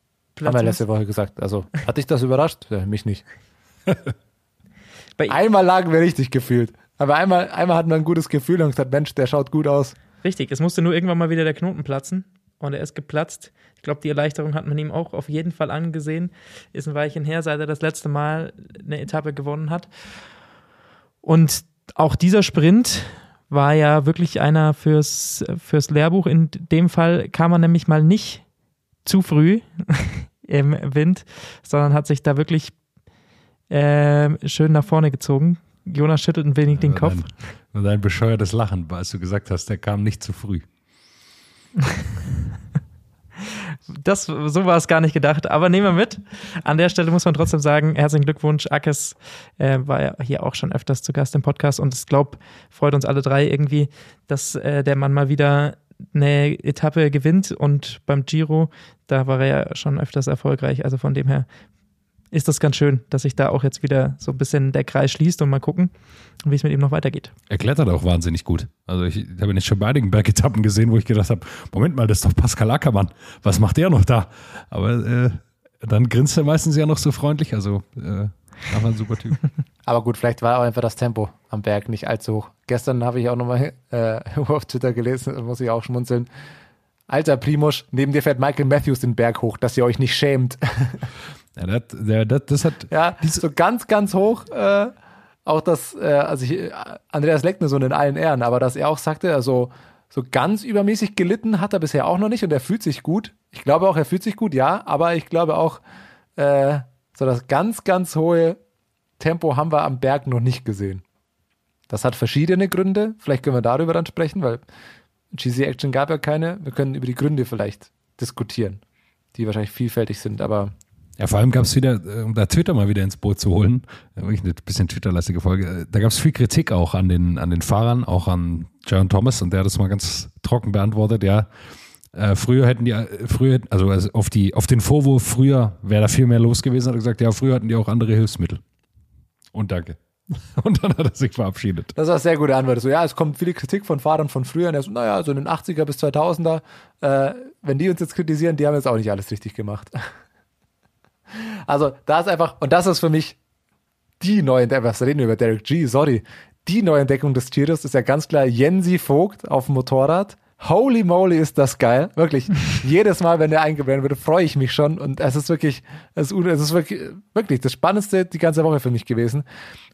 Haben wir letzte Woche gesagt. Also, hat dich das überrascht? Ja, mich nicht. Bei- Einmal lagen wir richtig gefühlt. Aber einmal, einmal hatten wir ein gutes Gefühl und gesagt, Mensch, der schaut gut aus. Richtig, es musste nur irgendwann mal wieder der Knoten platzen und er ist geplatzt. Ich glaube, die Erleichterung hat man ihm auch auf jeden Fall angesehen. Ist ein Weilchen her, seit er das letzte Mal eine Etappe gewonnen hat. Und auch dieser Sprint war ja wirklich einer fürs, fürs Lehrbuch. In dem Fall kam er nämlich mal nicht zu früh (laughs) im Wind, sondern hat sich da wirklich ähm, schön nach vorne gezogen. Jonas schüttelt ein wenig den Kopf. Dein, nur dein bescheuertes Lachen, als du gesagt hast, der kam nicht zu früh. (laughs) Das, so war es gar nicht gedacht, aber nehmen wir mit. An der Stelle muss man trotzdem sagen, herzlichen Glückwunsch. Akes äh, war ja hier auch schon öfters zu Gast im Podcast und ich glaube, freut uns alle drei irgendwie, dass äh, der Mann mal wieder eine Etappe gewinnt und beim Giro, da war er ja schon öfters erfolgreich. Also von dem her ist das ganz schön, dass sich da auch jetzt wieder so ein bisschen der Kreis schließt und mal gucken, wie es mit ihm noch weitergeht. Er klettert auch wahnsinnig gut. Also ich, ich habe nicht schon bei einigen Bergetappen gesehen, wo ich gedacht habe, Moment mal, das ist doch Pascal Ackermann. Was macht der noch da? Aber äh, dann grinst er meistens ja noch so freundlich. Also äh, einfach ein super Typ. (laughs) Aber gut, vielleicht war auch einfach das Tempo am Berg nicht allzu hoch. Gestern habe ich auch nochmal äh, (laughs) auf Twitter gelesen, da muss ich auch schmunzeln. Alter Primusch, neben dir fährt Michael Matthews den Berg hoch, dass ihr euch nicht schämt. (laughs) Ja, das, das, das hat Ja, so ganz, ganz hoch. Äh, auch das, äh, also ich, äh, Andreas Leckner in allen Ehren, aber dass er auch sagte, also so ganz übermäßig gelitten hat er bisher auch noch nicht und er fühlt sich gut. Ich glaube auch, er fühlt sich gut, ja, aber ich glaube auch, äh, so das ganz, ganz hohe Tempo haben wir am Berg noch nicht gesehen. Das hat verschiedene Gründe. Vielleicht können wir darüber dann sprechen, weil GC Action gab ja keine. Wir können über die Gründe vielleicht diskutieren, die wahrscheinlich vielfältig sind, aber Ja, vor allem gab es wieder, äh, um da Twitter mal wieder ins Boot zu holen, äh, wirklich eine bisschen Twitter-lastige Folge, äh, da gab es viel Kritik auch an den, an den Fahrern, auch an John Thomas und der hat das mal ganz trocken beantwortet, ja. Äh, früher hätten die, früher, also, also auf, die, auf den Vorwurf, früher wäre da viel mehr los gewesen, hat er gesagt, ja, früher hatten die auch andere Hilfsmittel. Und danke. (laughs) Und dann hat er sich verabschiedet. Das war eine sehr gute Antwort. So, ja, es kommt viele Kritik von Fahrern von früher. Und er so, naja, so in den 80er bis 2000er, äh, wenn die uns jetzt kritisieren, die haben jetzt auch nicht alles richtig gemacht. Also, da ist einfach, und das ist für mich die Neuentdeckung, was reden wir über Derek G, sorry. Die Neuentdeckung des Tiers ist ja ganz klar Jensi Vogt auf dem Motorrad. Holy moly, ist das geil. Wirklich. (laughs) Jedes Mal, wenn der eingeblendet wird, freue ich mich schon. Und es ist wirklich, es ist wirklich, wirklich das Spannendste die ganze Woche für mich gewesen.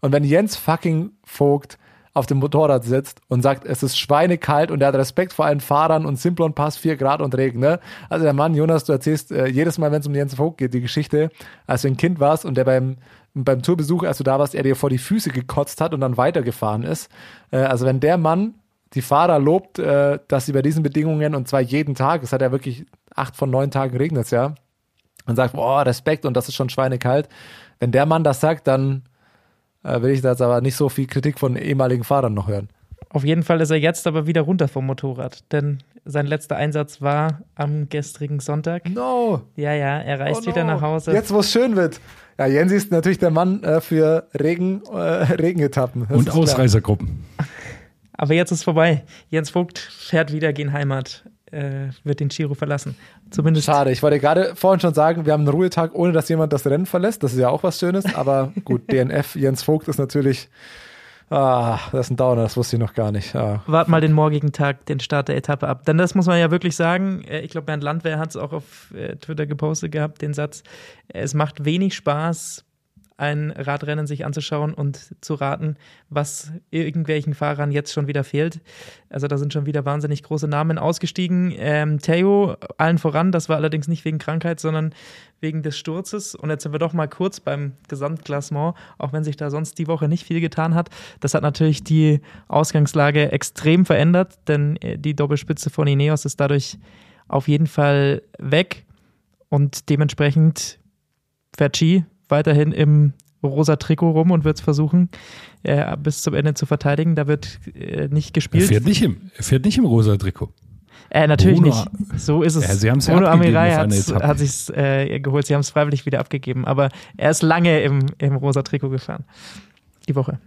Und wenn Jens fucking Vogt auf dem Motorrad sitzt und sagt, es ist schweinekalt und er hat Respekt vor allen Fahrern und Simplon Pass 4 Grad und Regen, ne? Also der Mann, Jonas, du erzählst äh, jedes Mal, wenn es um Jens Vogt geht, die Geschichte, als du ein Kind warst und der beim, beim Tourbesuch, als du da warst, er dir vor die Füße gekotzt hat und dann weitergefahren ist. Äh, also wenn der Mann die Fahrer lobt, äh, dass sie bei diesen Bedingungen und zwar jeden Tag, es hat ja wirklich acht von neun Tagen regnet ja, und sagt, boah, Respekt und das ist schon schweinekalt. Wenn der Mann das sagt, dann äh, will ich da jetzt aber nicht so viel Kritik von ehemaligen Fahrern noch hören. Auf jeden Fall ist er jetzt aber wieder runter vom Motorrad, denn sein letzter Einsatz war am gestrigen Sonntag. No! Ja, ja, er reist Oh wieder no. nach Hause. Jetzt, wo es schön wird. Ja, Jens ist natürlich der Mann äh, für Regen, äh, Regenetappen. Das Und. Ausreisergruppen. Aber jetzt ist vorbei. Jens Vogt fährt wieder gen Heimat, äh, wird den Giro verlassen. Zumindest Schade, ich wollte gerade vorhin schon sagen, wir haben einen Ruhetag, ohne dass jemand das Rennen verlässt. Das ist ja auch was Schönes, aber (laughs) gut, DNF, Jens Vogt ist natürlich, ah, das ist ein Downer, das wusste ich noch gar nicht. Ah. wart mal den morgigen Tag, den Start der Etappe ab. Denn das muss man ja wirklich sagen. äh, Ich glaube, Bernd Landwehr hat es auch auf äh, Twitter gepostet gehabt, den Satz. Es macht wenig Spaß, ein Radrennen sich anzuschauen und zu raten, was irgendwelchen Fahrern jetzt schon wieder fehlt. Also da sind schon wieder wahnsinnig große Namen ausgestiegen. Ähm, Theo allen voran, das war allerdings nicht wegen Krankheit, sondern wegen des Sturzes. Und jetzt sind wir doch mal kurz beim Gesamtklassement, auch wenn sich da sonst die Woche nicht viel getan hat. Das hat natürlich die Ausgangslage extrem verändert, denn äh, die Doppelspitze von Ineos ist dadurch auf jeden Fall weg. Und dementsprechend Ski weiterhin im rosa Trikot rum und wird es versuchen, äh, bis zum Ende zu verteidigen. Da wird äh, nicht Er gespielt. fährt nicht im, er fährt nicht im rosa Trikot. Äh, natürlich Bruno- nicht. So ist es. Ja, sie haben's ja Bruno abgegeben Amirai hat sich äh, geholt. Sie haben es freiwillig wieder abgegeben. Aber er ist lange im, im rosa Trikot gefahren. Die Woche.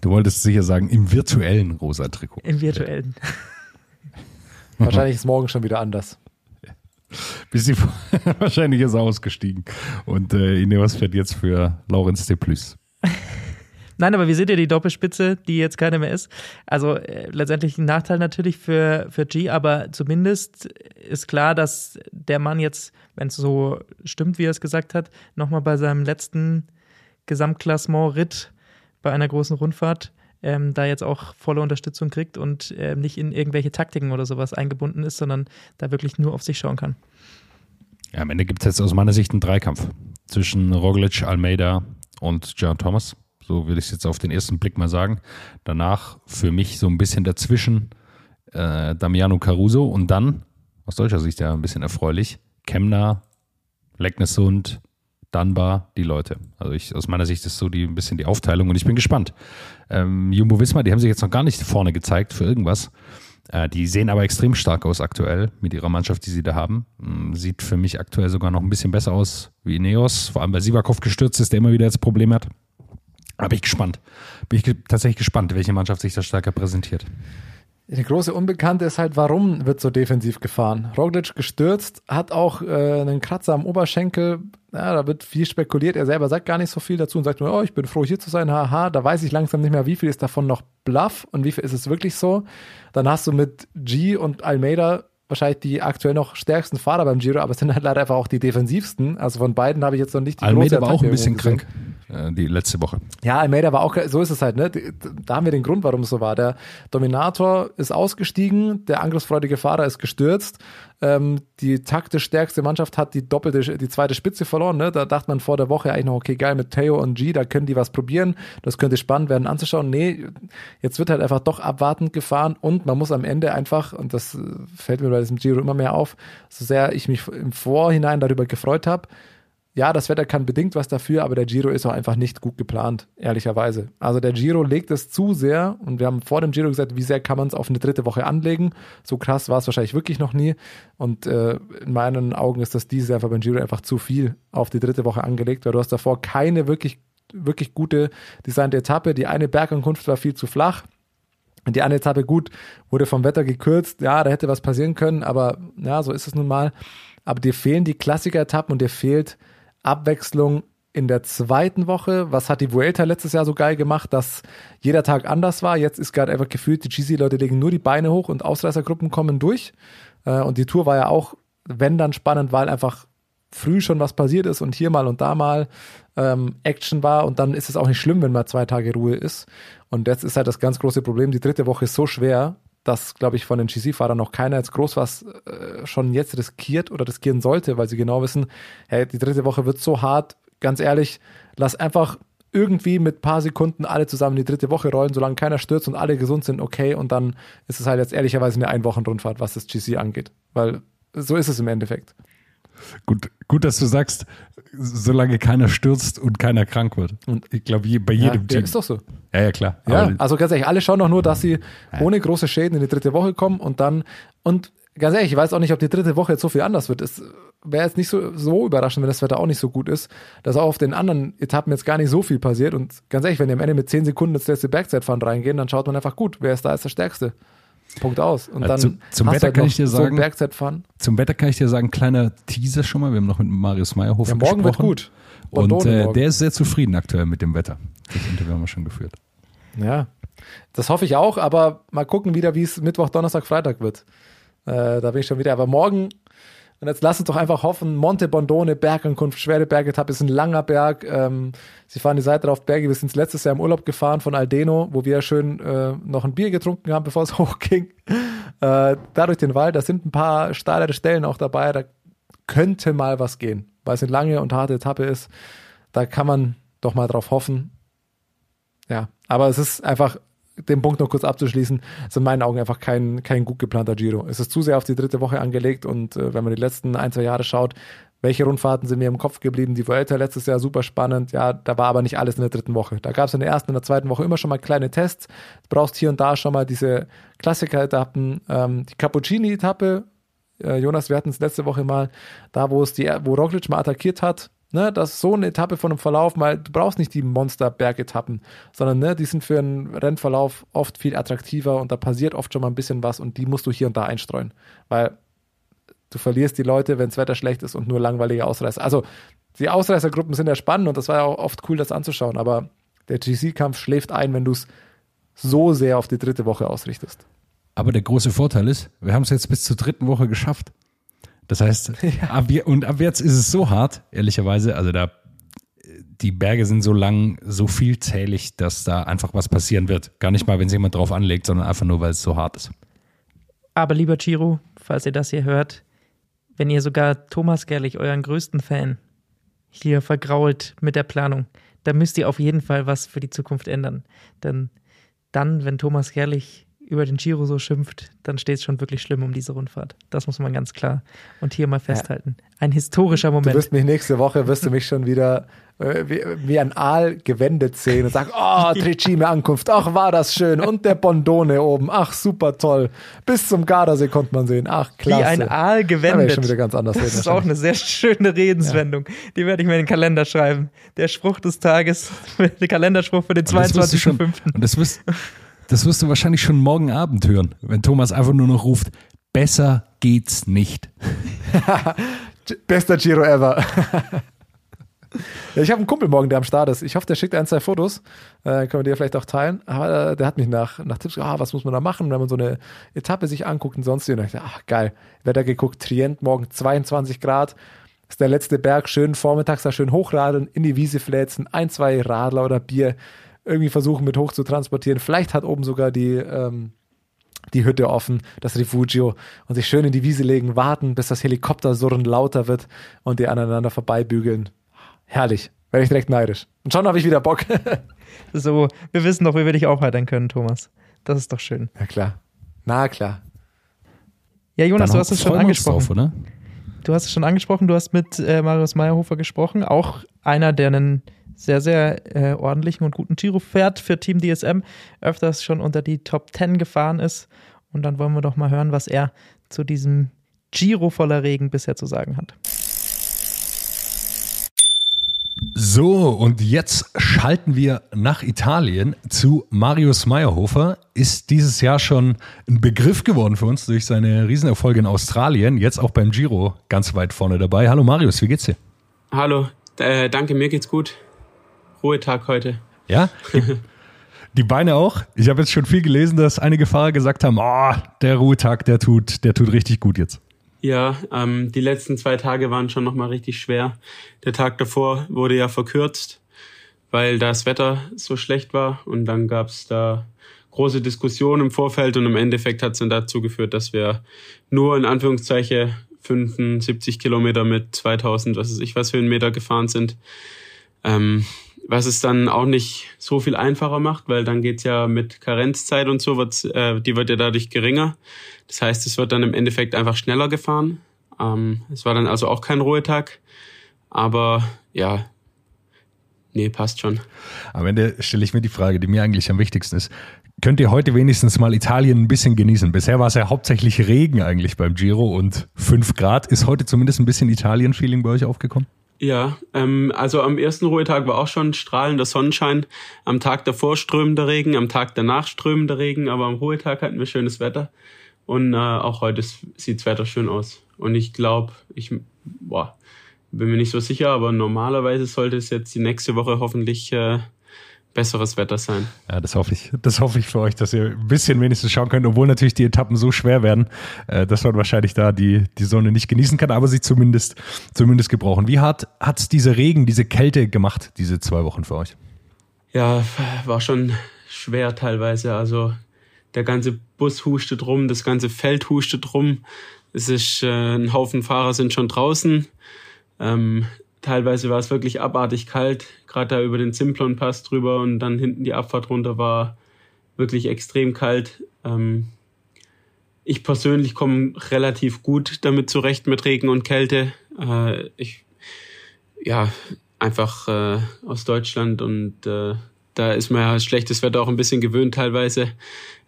Du wolltest sicher sagen, im virtuellen rosa Trikot. Im virtuellen. Wahrscheinlich ist morgen schon wieder anders. Bis sie, (laughs) wahrscheinlich ist ausgestiegen. Und äh, Ineos fährt jetzt für Laurens de Plus. (laughs) Nein, aber wie seht ihr die Doppelspitze, die jetzt keine mehr ist? Also äh, letztendlich ein Nachteil natürlich für, für G, aber zumindest ist klar, dass der Mann jetzt, wenn es so stimmt, wie er es gesagt hat, nochmal bei seinem letzten Gesamtklassement-Ritt bei einer großen Rundfahrt ähm, da jetzt auch volle Unterstützung kriegt und äh, nicht in irgendwelche Taktiken oder sowas eingebunden ist, sondern da wirklich nur auf sich schauen kann. Ja, am Ende gibt es jetzt aus meiner Sicht einen Dreikampf zwischen Roglic, Almeida und John Thomas. So würde ich es jetzt auf den ersten Blick mal sagen. Danach für mich so ein bisschen dazwischen äh, Damiano Caruso und dann, aus deutscher Sicht ja ein bisschen erfreulich, Kemner, Lecknessund, Dunbar, die Leute. Also ich, aus meiner Sicht ist so die, ein bisschen die Aufteilung und ich bin gespannt. Ähm, Jumbo Wismar, die haben sich jetzt noch gar nicht vorne gezeigt für irgendwas. Äh, die sehen aber extrem stark aus aktuell mit ihrer Mannschaft, die sie da haben. Ähm, sieht für mich aktuell sogar noch ein bisschen besser aus wie Ineos, vor allem weil Sivakov gestürzt ist, der immer wieder jetzt Probleme hat. Bin ich gespannt. Bin ich tatsächlich gespannt, welche Mannschaft sich da stärker präsentiert. Die große Unbekannte ist halt, warum wird so defensiv gefahren? Roglic gestürzt, hat auch äh, einen Kratzer am Oberschenkel. Ja, da wird viel spekuliert. Er selber sagt gar nicht so viel dazu und sagt nur, oh, ich bin froh hier zu sein, haha. Da weiß ich langsam nicht mehr, wie viel ist davon noch Bluff und wie viel ist es wirklich so. Dann hast du mit G und Almeida wahrscheinlich die aktuell noch stärksten Fahrer beim Giro, aber es sind halt leider einfach auch die defensivsten. Also von beiden habe ich jetzt noch nicht die Almeida große war auch ein bisschen gesehen. krank die letzte Woche. Ja, Almeida war auch, so ist es halt, ne? Da haben wir den Grund, warum es so war. Der Dominator ist ausgestiegen, der angriffsfreudige Fahrer ist gestürzt. Ähm, die taktisch stärkste Mannschaft hat die doppelte, die zweite Spitze verloren. Ne? Da dachte man vor der Woche eigentlich noch, okay, geil, mit Theo und G, da können die was probieren. Das könnte spannend werden anzuschauen. Nee, jetzt wird halt einfach doch abwartend gefahren und man muss am Ende einfach, und das äh, fällt mir bei diesem Giro immer mehr auf, so sehr ich mich im Vorhinein darüber gefreut habe, ja, das Wetter kann bedingt was dafür, aber der Giro ist auch einfach nicht gut geplant, ehrlicherweise. Also der Giro legt es zu sehr und wir haben vor dem Giro gesagt, wie sehr kann man es auf eine dritte Woche anlegen. So krass war es wahrscheinlich wirklich noch nie. Und äh, in meinen Augen ist das dieses Jahr beim Giro einfach zu viel auf die dritte Woche angelegt, weil du hast davor keine wirklich, wirklich gute designte Etappe. Die eine Bergankunft war viel zu flach. Die eine Etappe gut, wurde vom Wetter gekürzt. Ja, da hätte was passieren können, aber ja, so ist es nun mal. Aber dir fehlen die Klassiker-Etappen und dir fehlt Abwechslung in der zweiten Woche. Was hat die Vuelta letztes Jahr so geil gemacht, dass jeder Tag anders war? Jetzt ist gerade einfach gefühlt, die GC-Leute legen nur die Beine hoch und Ausreißergruppen kommen durch. Äh, Und die Tour war ja auch, wenn dann spannend, weil einfach früh schon was passiert ist und hier mal und da mal ähm, Action war und dann ist es auch nicht schlimm, wenn mal zwei Tage Ruhe ist. Und jetzt ist halt das ganz große Problem, die dritte Woche ist so schwer, dass, glaube ich, von den GC-Fahrern noch keiner jetzt groß was äh, schon jetzt riskiert oder riskieren sollte, weil sie genau wissen, hey, die dritte Woche wird so hart, ganz ehrlich, lass einfach irgendwie mit paar Sekunden alle zusammen die dritte Woche rollen, solange keiner stürzt und alle gesund sind, okay, und dann ist es halt jetzt ehrlicherweise eine Einwochenrundfahrt, was das GC angeht, weil so ist es im Endeffekt. Gut, gut, dass du sagst, solange keiner stürzt und keiner krank wird. Und ich glaube, je, bei jedem ja, Team. ist doch so. Ja, ja, klar. Ja, also ganz ehrlich, alle schauen doch nur, dass sie ohne große Schäden in die dritte Woche kommen und dann, und ganz ehrlich, ich weiß auch nicht, ob die dritte Woche jetzt so viel anders wird. Es wäre jetzt nicht so, so überraschend, wenn das Wetter auch nicht so gut ist, dass auch auf den anderen Etappen jetzt gar nicht so viel passiert. Und ganz ehrlich, wenn die am Ende mit 10 Sekunden ins letzte Bergzeitfahren reingehen, dann schaut man einfach gut, wer ist da, ist der Stärkste. Punkt aus. Und Ja, dann zum- zum Wetter halt kann ich dir so sagen- Bergzeitfahren. Zum Wetter kann ich dir sagen, kleiner Teaser schon mal. Wir haben noch mit Marius Meyerhofer Ja, morgen wird gesprochen. gut. Und Bordeaux äh, morgen. der ist sehr zufrieden aktuell mit dem Wetter. Das Interview haben wir schon geführt. Ja, das hoffe ich auch, aber mal gucken wieder, wie es Mittwoch, Donnerstag, Freitag wird. Äh, da bin ich schon wieder. Aber morgen, und jetzt lass uns doch einfach hoffen, Monte Bondone, Bergankunft, schwere Bergetappe, ist ein langer Berg. Ähm, sie fahren die Seite auf Berge. Wir sind letztes Jahr im Urlaub gefahren von Aldeno, wo wir schön äh, noch ein Bier getrunken haben, (laughs) bevor es hochging. Äh, da durch den Wald, da sind ein paar steilere Stellen auch dabei. Da könnte mal was gehen, weil es eine lange und harte Etappe ist. Da kann man doch mal drauf hoffen. Ja, aber es ist einfach, den Punkt noch kurz abzuschließen, ist in meinen Augen einfach kein, kein gut geplanter Giro. Es ist zu sehr auf die dritte Woche angelegt und äh, wenn man die letzten ein, zwei Jahre schaut, welche Rundfahrten sind mir im Kopf geblieben? Die Vuelta letztes Jahr super spannend, ja, da war aber nicht alles in der dritten Woche. Da gab es in der ersten und der zweiten Woche immer schon mal kleine Tests. Du brauchst hier und da schon mal diese Klassiker-Etappen, ähm, die Cappuccini-Etappe, äh, Jonas, wir hatten es letzte Woche mal, da wo es die, wo Roglic mal attackiert hat, Ne, das ist so eine Etappe von einem Verlauf, weil du brauchst nicht die Monster-Bergetappen, sondern ne, die sind für einen Rennverlauf oft viel attraktiver und da passiert oft schon mal ein bisschen was und die musst du hier und da einstreuen. Weil du verlierst die Leute, wenn das Wetter schlecht ist und nur langweilige Ausreißer. Also die Ausreißergruppen sind ja spannend und das war ja auch oft cool, das anzuschauen, aber der GC-Kampf schläft ein, wenn du es so sehr auf die dritte Woche ausrichtest. Aber der große Vorteil ist, wir haben es jetzt bis zur dritten Woche geschafft. Das heißt, (laughs) ja. ab, und ab jetzt ist es so hart, ehrlicherweise, also da, die Berge sind so lang, so vielzählig, dass da einfach was passieren wird. Gar nicht mal, wenn sich jemand drauf anlegt, sondern einfach nur, weil es so hart ist. Aber lieber Chiro, falls ihr das hier hört, wenn ihr sogar Thomas Gerlich, euren größten Fan, hier vergrault mit der Planung, dann müsst ihr auf jeden Fall was für die Zukunft ändern. Denn dann, wenn Thomas Gerlich über den Giro so schimpft, dann steht es schon wirklich schlimm um diese Rundfahrt. Das muss man ganz klar und hier mal festhalten. Ein historischer Moment. Du wirst mich nächste Woche, wirst du mich schon wieder äh, wie, wie, ein Aal gewendet sehen und sagen, (laughs) oh, Tricime Ankunft, ach, war das schön. Und der Bondone oben, ach, super toll. Bis zum Gardasee konnte man sehen, ach, klasse. Wie ein Aal gewendet. schon wieder ganz anders das ist auch eine sehr schöne Redenswendung. Ja. Die werde ich mir in den Kalender schreiben. Der Spruch des Tages, (laughs) der Kalenderspruch für den 22.05. Und das wirst, das wirst du wahrscheinlich schon morgen Abend hören, wenn Thomas einfach nur noch ruft, besser geht's nicht. (laughs) Bester Giro ever. ja, ich habe einen Kumpel morgen, der am Start ist. Ich hoffe, der schickt ein, zwei Fotos. Äh, können wir dir vielleicht auch teilen. Aber äh, der hat mich nach, nach Tipps gefragt, ah, was muss man da machen, wenn man so eine Etappe sich anguckt und sonst. Und ich dachte, ach geil, Wetter geguckt, Trient morgen 22 Grad. Ist der letzte Berg schön vormittags da schön hochradeln, in die Wiese fläzen, ein, zwei Radler oder Bier irgendwie versuchen mit hoch zu transportieren. Vielleicht hat oben sogar die, ähm, die Hütte offen, das Refugio, und sich schön in die Wiese legen, warten, bis das Helikoptersurren lauter wird und die aneinander vorbeibügeln. Herrlich. Werde ich direkt neidisch. Und schon habe ich wieder Bock. (laughs) so, wir wissen doch, wie wir dich aufheitern können, Thomas. Das ist doch schön. Na klar. Na klar. Ja, Jonas, Dann du hast es schon angesprochen. Drauf, oder? Du hast es schon angesprochen, du hast mit äh, Marius Meyerhofer gesprochen, auch einer, der einen sehr, sehr äh, ordentlichen und guten Giro fährt für Team DSM, öfters schon unter die Top 10 gefahren ist. Und dann wollen wir doch mal hören, was er zu diesem Giro voller Regen bisher zu sagen hat. So, und jetzt schalten wir nach Italien zu Marius Meyerhofer. Ist dieses Jahr schon ein Begriff geworden für uns durch seine Riesenerfolge in Australien. Jetzt auch beim Giro ganz weit vorne dabei. Hallo Marius, wie geht's dir? Hallo, äh, danke, mir geht's gut. Ruhetag heute. Ja? Die Beine auch. Ich habe jetzt schon viel gelesen, dass einige Fahrer gesagt haben, oh, der Ruhetag, der tut, der tut richtig gut jetzt. Ja, ähm, die letzten zwei Tage waren schon nochmal richtig schwer. Der Tag davor wurde ja verkürzt, weil das Wetter so schlecht war und dann gab es da große Diskussionen im Vorfeld und im Endeffekt hat es dann dazu geführt, dass wir nur in Anführungszeichen 75 Kilometer mit 2000, was weiß ich, was für einen Meter gefahren sind. Ähm, was es dann auch nicht so viel einfacher macht, weil dann geht's ja mit Karenzzeit und so, wird, äh, die wird ja dadurch geringer. Das heißt, es wird dann im Endeffekt einfach schneller gefahren. Ähm, es war dann also auch kein Ruhetag. Aber ja, nee, passt schon. Am Ende stelle ich mir die Frage, die mir eigentlich am wichtigsten ist. Könnt ihr heute wenigstens mal Italien ein bisschen genießen? Bisher war es ja hauptsächlich Regen eigentlich beim Giro und fünf Grad. Ist heute zumindest ein bisschen Italien-Feeling bei euch aufgekommen? Ja, ähm, also am ersten Ruhetag war auch schon strahlender Sonnenschein. Am Tag davor strömender Regen, am Tag danach strömender Regen, aber am Ruhetag hatten wir schönes Wetter. Und äh, auch heute sieht's Wetter schön aus. Und ich glaube, ich boah, bin mir nicht so sicher, aber normalerweise sollte es jetzt die nächste Woche hoffentlich äh, besseres Wetter sein. Ja, das hoffe ich. Das hoffe ich für euch, dass ihr ein bisschen wenigstens schauen könnt, obwohl natürlich die Etappen so schwer werden, äh, dass man wahrscheinlich da die, die Sonne nicht genießen kann, aber sie zumindest, zumindest gebrauchen. Wie hart hat es diese Regen, diese Kälte gemacht, diese zwei Wochen für euch? Ja, war schon schwer teilweise. Also der ganze Bus hustet rum, das ganze Feld hustet rum. Es ist, äh, ein Haufen Fahrer sind schon draußen. Ähm, teilweise war es wirklich abartig kalt, gerade da über den Simplon-Pass drüber und dann hinten die Abfahrt runter war wirklich extrem kalt. Ähm, ich persönlich komme relativ gut damit zurecht mit Regen und Kälte. Äh, ich, ja, einfach äh, aus Deutschland und äh, da ist man ja schlechtes Wetter auch ein bisschen gewöhnt teilweise.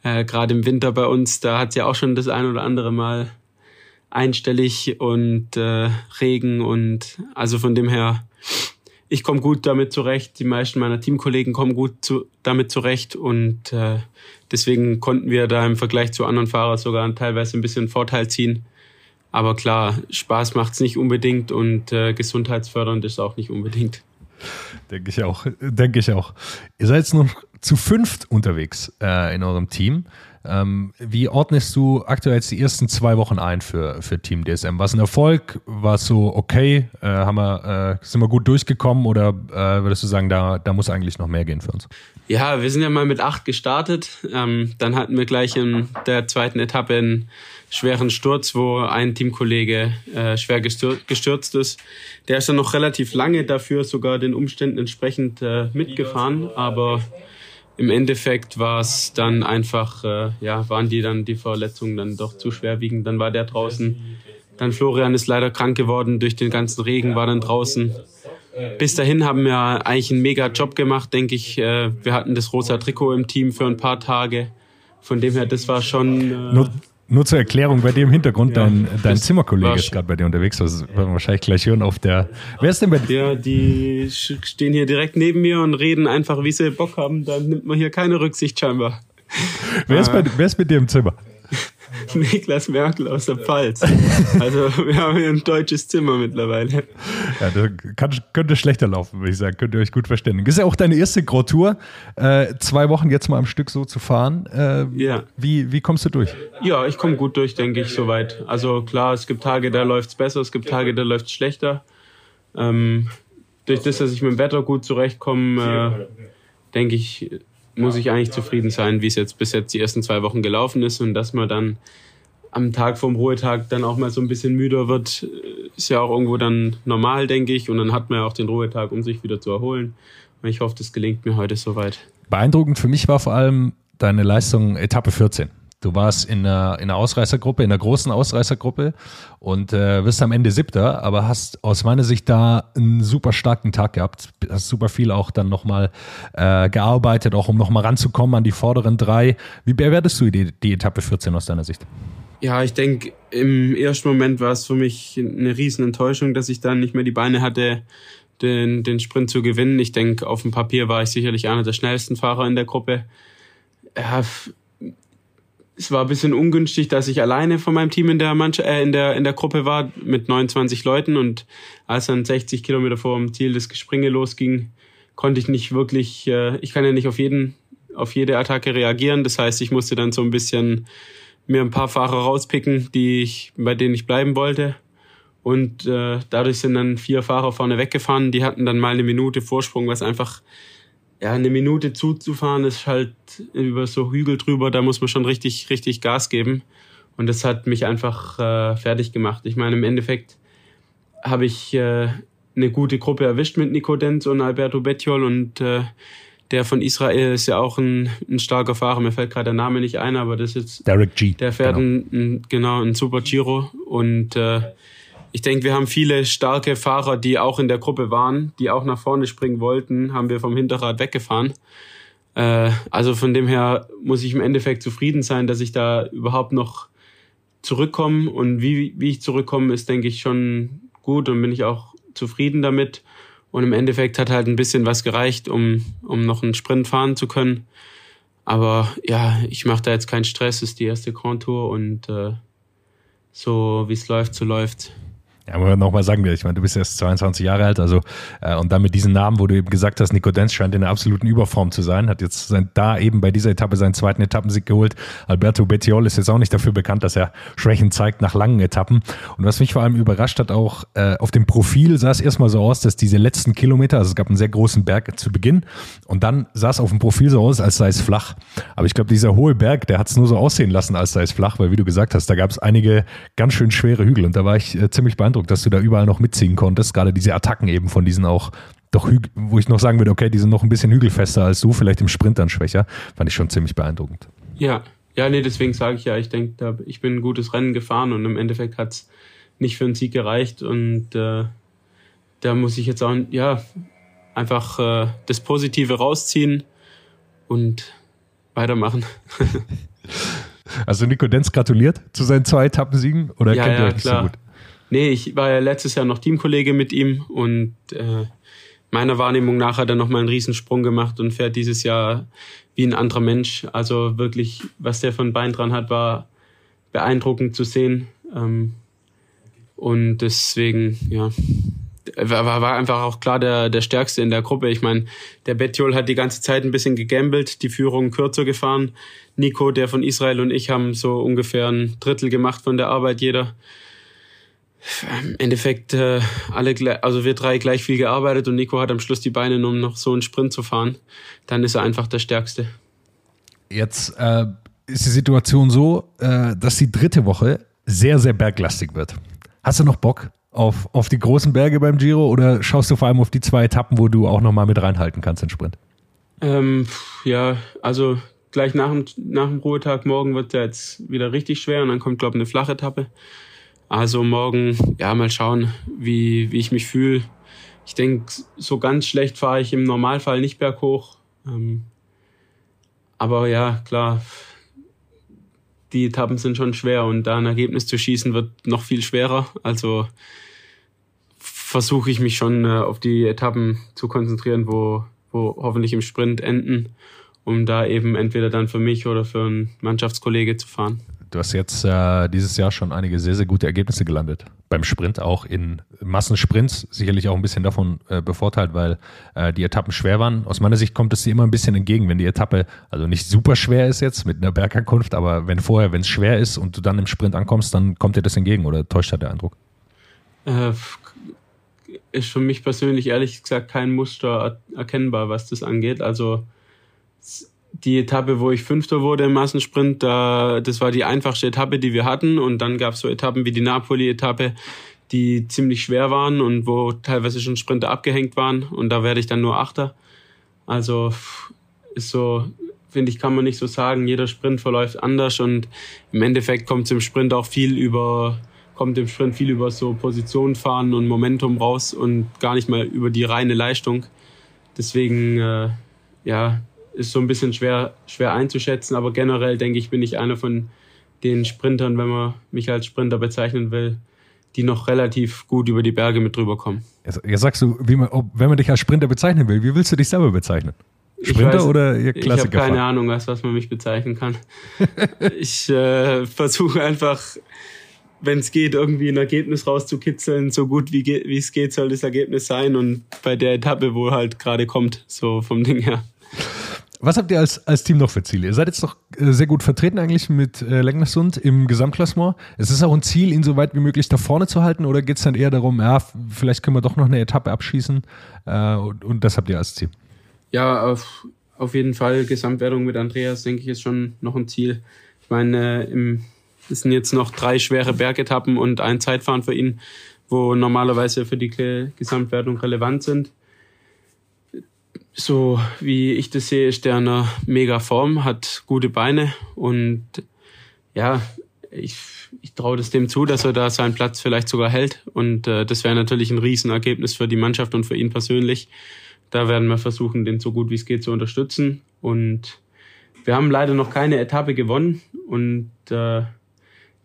Äh, Gerade im Winter bei uns, da hat es ja auch schon das ein oder andere Mal einstellig und äh, Regen und also von dem her, ich komme gut damit zurecht. Die meisten meiner Teamkollegen kommen gut zu, damit zurecht und äh, deswegen konnten wir da im Vergleich zu anderen Fahrern sogar teilweise ein bisschen Vorteil ziehen. Aber klar, Spaß macht's nicht unbedingt und äh, gesundheitsfördernd ist auch nicht unbedingt. Denke ich auch, denke ich auch. Ihr seid jetzt noch zu fünft unterwegs äh, in eurem Team. Ähm, wie ordnest du aktuell jetzt die ersten zwei Wochen ein für, für Team DSM? War es ein Erfolg? War es so okay? Äh, haben wir, äh, sind wir gut durchgekommen oder äh, würdest du sagen, da, da muss eigentlich noch mehr gehen für uns? Ja, wir sind ja mal mit acht gestartet. Ähm, dann hatten wir gleich in der zweiten Etappe einen schweren Sturz, wo ein Teamkollege äh, schwer gestürzt ist. Der ist dann noch relativ lange dafür sogar den Umständen entsprechend äh, mitgefahren, aber im Endeffekt war es dann einfach, äh, ja, waren die dann die Verletzungen dann doch zu schwerwiegend. Dann war der draußen. Dann Florian ist leider krank geworden durch den ganzen Regen, war dann draußen. Bis dahin haben wir eigentlich einen mega Job gemacht, denke ich. Äh, wir hatten das rosa Trikot im Team für ein paar Tage. Von dem her, das war schon. Äh, nur zur Erklärung, bei dir im Hintergrund, ja, dein, dein Zimmerkollege ist gerade bei dir unterwegs, das werden wir wahrscheinlich gleich hören auf der. Wer ist denn bei dir? Ja, die stehen hier direkt neben mir und reden einfach, wie sie Bock haben. Da nimmt man hier keine Rücksicht scheinbar. Wer, ist, bei, wer ist mit dir im Zimmer? (laughs) Niklas Merkel aus der Pfalz. Also wir haben hier ein deutsches Zimmer mittlerweile. Ja, das kann, könnte schlechter laufen, würde ich sagen. Könnt ihr euch gut verständigen. Das ist ja auch deine erste Grand Tour. Äh, zwei Wochen jetzt mal am Stück so zu fahren. Äh, ja. Wie, wie kommst du durch? Ja, ich komme gut durch, denke ich, soweit. Also klar, es gibt Tage, da läuft es besser, es gibt Tage, da läuft es schlechter. Ähm, durch das, dass ich mit dem Wetter gut zurechtkomme, äh, denke ich, muss ich eigentlich zufrieden sein, wie es jetzt bis jetzt die ersten zwei Wochen gelaufen ist und dass man dann am Tag vom Ruhetag dann auch mal so ein bisschen müder wird, ist ja auch irgendwo dann normal, denke ich. Und dann hat man ja auch den Ruhetag, um sich wieder zu erholen. Und ich hoffe, das gelingt mir heute soweit. Beeindruckend für mich war vor allem deine Leistung Etappe 14. Du warst in einer, in einer Ausreißergruppe, in einer großen Ausreißergruppe und äh, wirst am Ende Siebter, aber hast aus meiner Sicht da einen super starken Tag gehabt. Hast super viel auch dann nochmal äh, gearbeitet, auch um nochmal ranzukommen an die vorderen drei. Wie bewertest du die, die Etappe 14 aus deiner Sicht? Ja, ich denke, im ersten Moment war es für mich eine riesen Enttäuschung, dass ich dann nicht mehr die Beine hatte, den, den Sprint zu gewinnen. Ich denke, auf dem Papier war ich sicherlich einer der schnellsten Fahrer in der Gruppe. Ja, es war ein bisschen ungünstig, dass ich alleine von meinem Team in der Mannschaft, äh, in der in der Gruppe war mit 29 Leuten und als dann 60 Kilometer vor dem Ziel das Gespringe losging, konnte ich nicht wirklich, äh, ich kann ja nicht auf jeden auf jede Attacke reagieren. Das heißt, ich musste dann so ein bisschen mir ein paar Fahrer rauspicken, die ich, bei denen ich bleiben wollte. Und äh, dadurch sind dann vier Fahrer vorne weggefahren. Die hatten dann mal eine Minute Vorsprung, was einfach ja, eine Minute zuzufahren ist halt über so Hügel drüber, da muss man schon richtig, richtig Gas geben. Und das hat mich einfach äh, fertig gemacht. Ich meine, im Endeffekt habe ich äh, eine gute Gruppe erwischt mit Nico Denz und Alberto Bettiol und äh, der von Israel ist ja auch ein, ein starker Fahrer. Mir fällt gerade der Name nicht ein, aber das ist jetzt Derek G. Der fährt genau. Ein, ein, genau ein Super Giro und äh, ich denke, wir haben viele starke Fahrer, die auch in der Gruppe waren, die auch nach vorne springen wollten, haben wir vom Hinterrad weggefahren. Äh, also von dem her muss ich im Endeffekt zufrieden sein, dass ich da überhaupt noch zurückkomme. Und wie, wie ich zurückkomme, ist, denke ich, schon gut und bin ich auch zufrieden damit. Und im Endeffekt hat halt ein bisschen was gereicht, um, um noch einen Sprint fahren zu können. Aber ja, ich mache da jetzt keinen Stress, ist die erste Grand Tour und äh, so wie es läuft, so läuft. Ja, aber nochmal sagen wir, ich meine, du bist erst 22 Jahre alt, also äh, und dann mit diesem Namen, wo du eben gesagt hast, Nico Denz scheint in einer absoluten Überform zu sein, hat jetzt sein, da eben bei dieser Etappe seinen zweiten Etappensieg geholt. Alberto Bettiol ist jetzt auch nicht dafür bekannt, dass er Schwächen zeigt nach langen Etappen. Und was mich vor allem überrascht hat, auch äh, auf dem Profil sah es erstmal so aus, dass diese letzten Kilometer, also es gab einen sehr großen Berg zu Beginn und dann sah es auf dem Profil so aus, als sei es flach. Aber ich glaube, dieser hohe Berg, der hat es nur so aussehen lassen, als sei es flach, weil wie du gesagt hast, da gab es einige ganz schön schwere Hügel und da war ich äh, ziemlich beeindruckt beeindruckt, dass du da überall noch mitziehen konntest. Gerade diese Attacken eben von diesen auch doch, wo ich noch sagen würde, okay, die sind noch ein bisschen hügelfester als du, vielleicht im Sprint dann schwächer, fand ich schon ziemlich beeindruckend. Ja, ja, nee, deswegen sage ich ja, ich denke, ich bin ein gutes Rennen gefahren und im Endeffekt hat es nicht für einen Sieg gereicht und äh, da muss ich jetzt auch, ja, einfach äh, das Positive rausziehen und weitermachen. (laughs) Also Nico Denz gratuliert zu seinen zwei Etappensiegen oder ja, kennt ihr ja, euch nicht klar. so gut? Nee, ich war ja letztes Jahr noch Teamkollege mit ihm und äh, meiner Wahrnehmung nach hat er nochmal einen Riesensprung gemacht und fährt dieses Jahr wie ein anderer Mensch. Also wirklich, was der von Bein dran hat, war beeindruckend zu sehen. Ähm, und deswegen, ja, war, war einfach auch klar der, der Stärkste in der Gruppe. Ich meine, der Betjol hat die ganze Zeit ein bisschen gegambelt, die Führung kürzer gefahren. Nico, der von Israel und ich haben so ungefähr ein Drittel gemacht von der Arbeit jeder. Im Endeffekt äh, alle, also wir drei gleich viel gearbeitet und Nico hat am Schluss die Beine, um noch so einen Sprint zu fahren. Dann ist er einfach der Stärkste. Jetzt äh, ist die Situation so, äh, dass die dritte Woche sehr, sehr berglastig wird. Hast du noch Bock auf, auf die großen Berge beim Giro oder schaust du vor allem auf die zwei Etappen, wo du auch nochmal mit reinhalten kannst in Sprint? Ähm, ja, also gleich nach dem, nach dem Ruhetag morgen wird ja jetzt wieder richtig schwer und dann kommt, glaube ich, eine flache Etappe. Also morgen, ja, mal schauen, wie, wie ich mich fühle. Ich denke, so ganz schlecht fahre ich im Normalfall nicht berghoch. Ähm, aber ja, klar, die Etappen sind schon schwer und da ein Ergebnis zu schießen wird noch viel schwerer. Also versuche ich mich schon äh, auf die Etappen zu konzentrieren, wo, wo hoffentlich im Sprint enden, um da eben entweder dann für mich oder für einen Mannschaftskollege zu fahren. Du hast jetzt äh, dieses Jahr schon einige sehr, sehr gute Ergebnisse gelandet. Beim Sprint auch in Massensprints, sicherlich auch ein bisschen davon äh, bevorteilt, weil äh, die Etappen schwer waren. Aus meiner Sicht kommt es dir immer ein bisschen entgegen, wenn die Etappe also nicht super schwer ist jetzt mit einer Bergankunft, aber wenn vorher, wenn es schwer ist und du dann im Sprint ankommst, dann kommt dir das entgegen oder täuscht da der Eindruck? Äh, ist für mich persönlich ehrlich gesagt kein Muster er erkennbar, was das angeht. Also die Etappe, wo ich Fünfter wurde im Massensprint, da, das war die einfachste Etappe, die wir hatten. Und dann gab es so Etappen wie die Napoli-Etappe, die ziemlich schwer waren und wo teilweise schon Sprinter abgehängt waren. Und da werde ich dann nur Achter. Also ist so, finde ich, kann man nicht so sagen. Jeder Sprint verläuft anders und im Endeffekt kommt es im Sprint auch viel über, kommt im Sprint viel über so Position fahren und Momentum raus und gar nicht mal über die reine Leistung. Deswegen, äh, ja, ist so ein bisschen schwer, schwer einzuschätzen, aber generell denke ich, bin ich einer von den Sprintern, wenn man mich als Sprinter bezeichnen will, die noch relativ gut über die Berge mit drüber kommen. Jetzt, jetzt sagst du, man, ob, wenn man dich als Sprinter bezeichnen will, wie willst du dich selber bezeichnen? Ich Sprinter weiß- oder ihr Ich habe Klassiker? keine Ahnung, was, was man mich bezeichnen kann. (laughs) ich äh, versuche einfach, wenn es geht, irgendwie ein Ergebnis rauszukitzeln. So gut wie es geht, soll das Ergebnis sein. Und bei der Etappe, wo halt gerade kommt, so vom Ding her. Was habt ihr als, als Team noch für Ziele? Ihr seid jetzt doch äh, sehr gut vertreten eigentlich mit äh, Lengnersund im Gesamtklassement. Es ist auch ein Ziel, ihn so weit wie möglich da vorne zu halten oder geht es dann eher darum, ja, vielleicht können wir doch noch eine Etappe abschießen äh, und, und das habt ihr als Ziel? Ja, auf, auf jeden Fall Gesamtwertung mit Andreas, denke ich, ist schon noch ein Ziel. Ich meine, äh, im, es sind jetzt noch drei schwere Bergetappen und ein Zeitfahren für ihn, wo normalerweise für die Ge- Gesamtwertung relevant sind. So wie ich das sehe, ist der in einer mega Form, hat gute Beine und ja, ich, ich traue das dem zu, dass er da seinen Platz vielleicht sogar hält. Und äh, das wäre natürlich ein Riesenergebnis für die Mannschaft und für ihn persönlich. Da werden wir versuchen, den so gut wie es geht zu unterstützen. Und wir haben leider noch keine Etappe gewonnen. Und äh,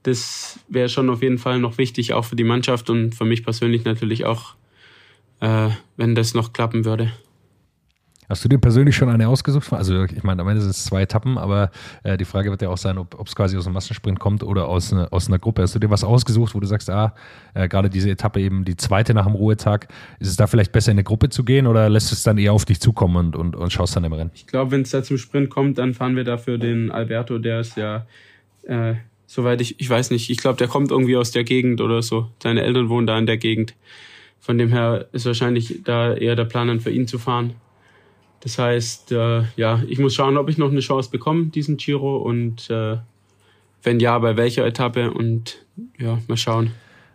das wäre schon auf jeden Fall noch wichtig, auch für die Mannschaft und für mich persönlich natürlich auch, äh, wenn das noch klappen würde. Hast du dir persönlich schon eine ausgesucht? Also ich meine, am Ende sind es zwei Etappen, aber äh, die Frage wird ja auch sein, ob es quasi aus einem Massensprint kommt oder aus, ne, aus einer Gruppe. Hast du dir was ausgesucht, wo du sagst, ah, äh, gerade diese Etappe eben die zweite nach dem Ruhetag, ist es da vielleicht besser in eine Gruppe zu gehen oder lässt es dann eher auf dich zukommen und, und, und schaust dann im Rennen? Ich glaube, wenn es da zum Sprint kommt, dann fahren wir dafür den Alberto, der ist ja, äh, soweit ich, ich weiß nicht, ich glaube, der kommt irgendwie aus der Gegend oder so. Seine Eltern wohnen da in der Gegend. Von dem her ist wahrscheinlich da eher der Plan, dann für ihn zu fahren. Das heißt, äh, ja, ich muss schauen, ob ich noch eine Chance bekomme, diesen Giro und äh, wenn ja, bei welcher Etappe und ja, mal schauen.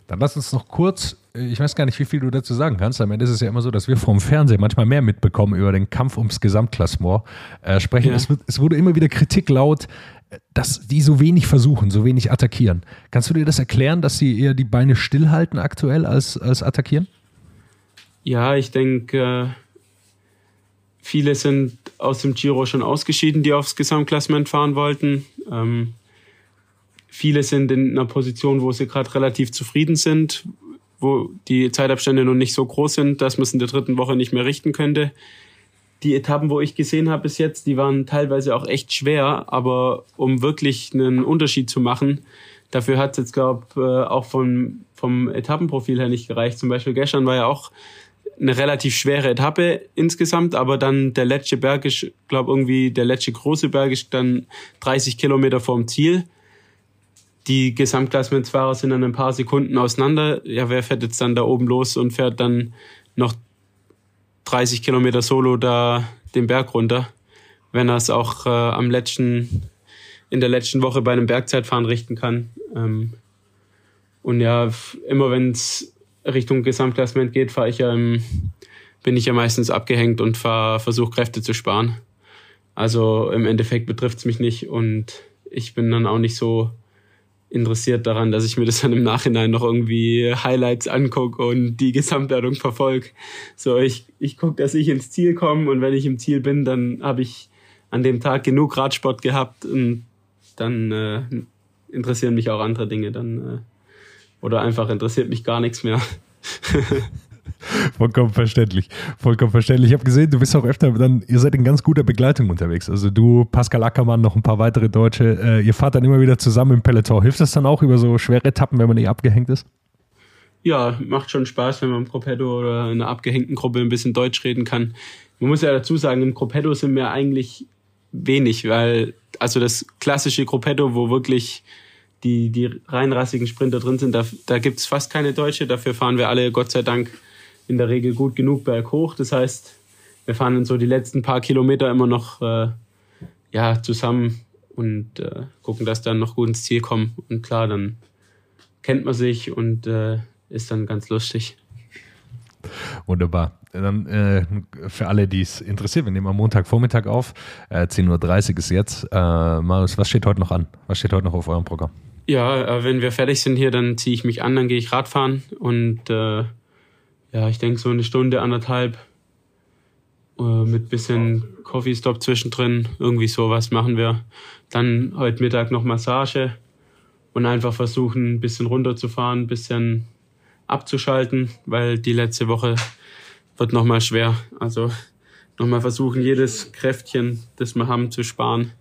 Dann lass uns noch kurz, ich weiß gar nicht, wie viel du dazu sagen kannst. Am Ende ist es ja immer so, dass wir vom Fernsehen manchmal mehr mitbekommen über den Kampf ums Gesamtklassement. Äh, sprechen. Ja. Es, es wurde immer wieder Kritik laut, äh, dass die so wenig versuchen, so wenig attackieren. Kannst du dir das erklären, dass sie eher die Beine stillhalten aktuell als, als attackieren? Ja, ich denke, äh, viele sind aus dem Giro schon ausgeschieden, die aufs Gesamtklassement fahren wollten. Ähm, viele sind in einer Position, wo sie gerade relativ zufrieden sind, wo die Zeitabstände noch nicht so groß sind, dass man es in der dritten Woche nicht mehr richten könnte. Die Etappen, wo ich gesehen habe bis jetzt, die waren teilweise auch echt schwer, aber um wirklich einen Unterschied zu machen, dafür hat es jetzt, glaube ich, äh, auch vom, vom Etappenprofil her nicht gereicht. Zum Beispiel gestern war ja auch eine relativ schwere Etappe insgesamt, aber dann der letzte Berg ist, glaube irgendwie der letzte große Berg ist dann 30 Kilometer vorm Ziel. Die Gesamtklassementsfahrer sind dann ein paar Sekunden auseinander. Ja, wer fährt jetzt dann da oben los und fährt dann noch 30 Kilometer solo da den Berg runter, wenn er es auch äh, am letzten, in der letzten Woche bei einem Bergzeitfahren richten kann. Ähm, und ja, immer wenn es Richtung Gesamtklassement geht, fahre ich ja im, bin ich ja meistens abgehängt und versuche Kräfte zu sparen. Also im Endeffekt betrifft es mich nicht und ich bin dann auch nicht so interessiert daran, dass ich mir das dann im Nachhinein noch irgendwie Highlights angucke und die Gesamtwertung verfolge. So, ich, ich gucke, dass ich ins Ziel komme und wenn ich im Ziel bin, dann habe ich an dem Tag genug Radsport gehabt und dann äh, interessieren mich auch andere Dinge. Dann äh, oder einfach interessiert mich gar nichts mehr. (laughs) Vollkommen verständlich. Vollkommen verständlich. Ich habe gesehen, du bist auch öfter dann, ihr seid in ganz guter Begleitung unterwegs. Also du, Pascal Ackermann, noch ein paar weitere Deutsche. Äh, ihr fahrt dann immer wieder zusammen im Peloton. Hilft das dann auch über so schwere Etappen, wenn man nicht abgehängt ist? Ja, macht schon Spaß, wenn man im Gruppetto oder in einer abgehängten Gruppe ein bisschen Deutsch reden kann. Man muss ja dazu sagen, im Gruppetto sind wir eigentlich wenig, weil also das klassische Gruppetto, wo wirklich die, die reinrassigen Sprinter drin sind, da, da gibt es fast keine Deutsche. Dafür fahren wir alle, Gott sei Dank, in der Regel gut genug berghoch. Das heißt, wir fahren dann so die letzten paar Kilometer immer noch äh, ja, zusammen und äh, gucken, dass dann noch gut ins Ziel kommen. Und klar, dann kennt man sich und äh, ist dann ganz lustig. Wunderbar. Dann äh, für alle, die es interessiert, wir nehmen am Montagvormittag auf. Äh, 10.30 Uhr ist jetzt. Äh, Marius, was steht heute noch an? Was steht heute noch auf eurem Programm? Ja, äh, wenn wir fertig sind hier, dann ziehe ich mich an, dann gehe ich Radfahren und äh, ja, ich denke so eine Stunde, anderthalb äh, mit bisschen Coffee Stop zwischendrin, irgendwie sowas machen wir. Dann heute Mittag noch Massage und einfach versuchen, ein bisschen runterzufahren, ein bisschen abzuschalten, weil die letzte Woche wird nochmal schwer. Also nochmal versuchen, jedes Kräftchen, das wir haben, zu sparen.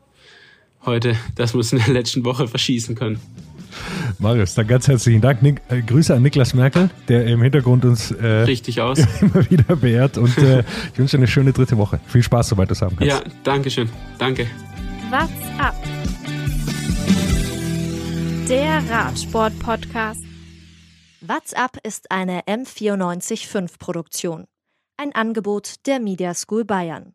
Heute, dass wir es in der letzten Woche verschießen können. Marius, dann ganz herzlichen Dank. Nick, äh, Grüße an Niklas Merkel, der im Hintergrund uns äh, Richtig aus. (laughs) immer wieder beehrt. Und äh, ich wünsche dir eine schöne dritte Woche. Viel Spaß, soweit du es haben kannst. Ja, danke schön. Danke. What's up? Der Radsport-Podcast. What's up ist eine M945 Produktion. Ein Angebot der Media School Bayern.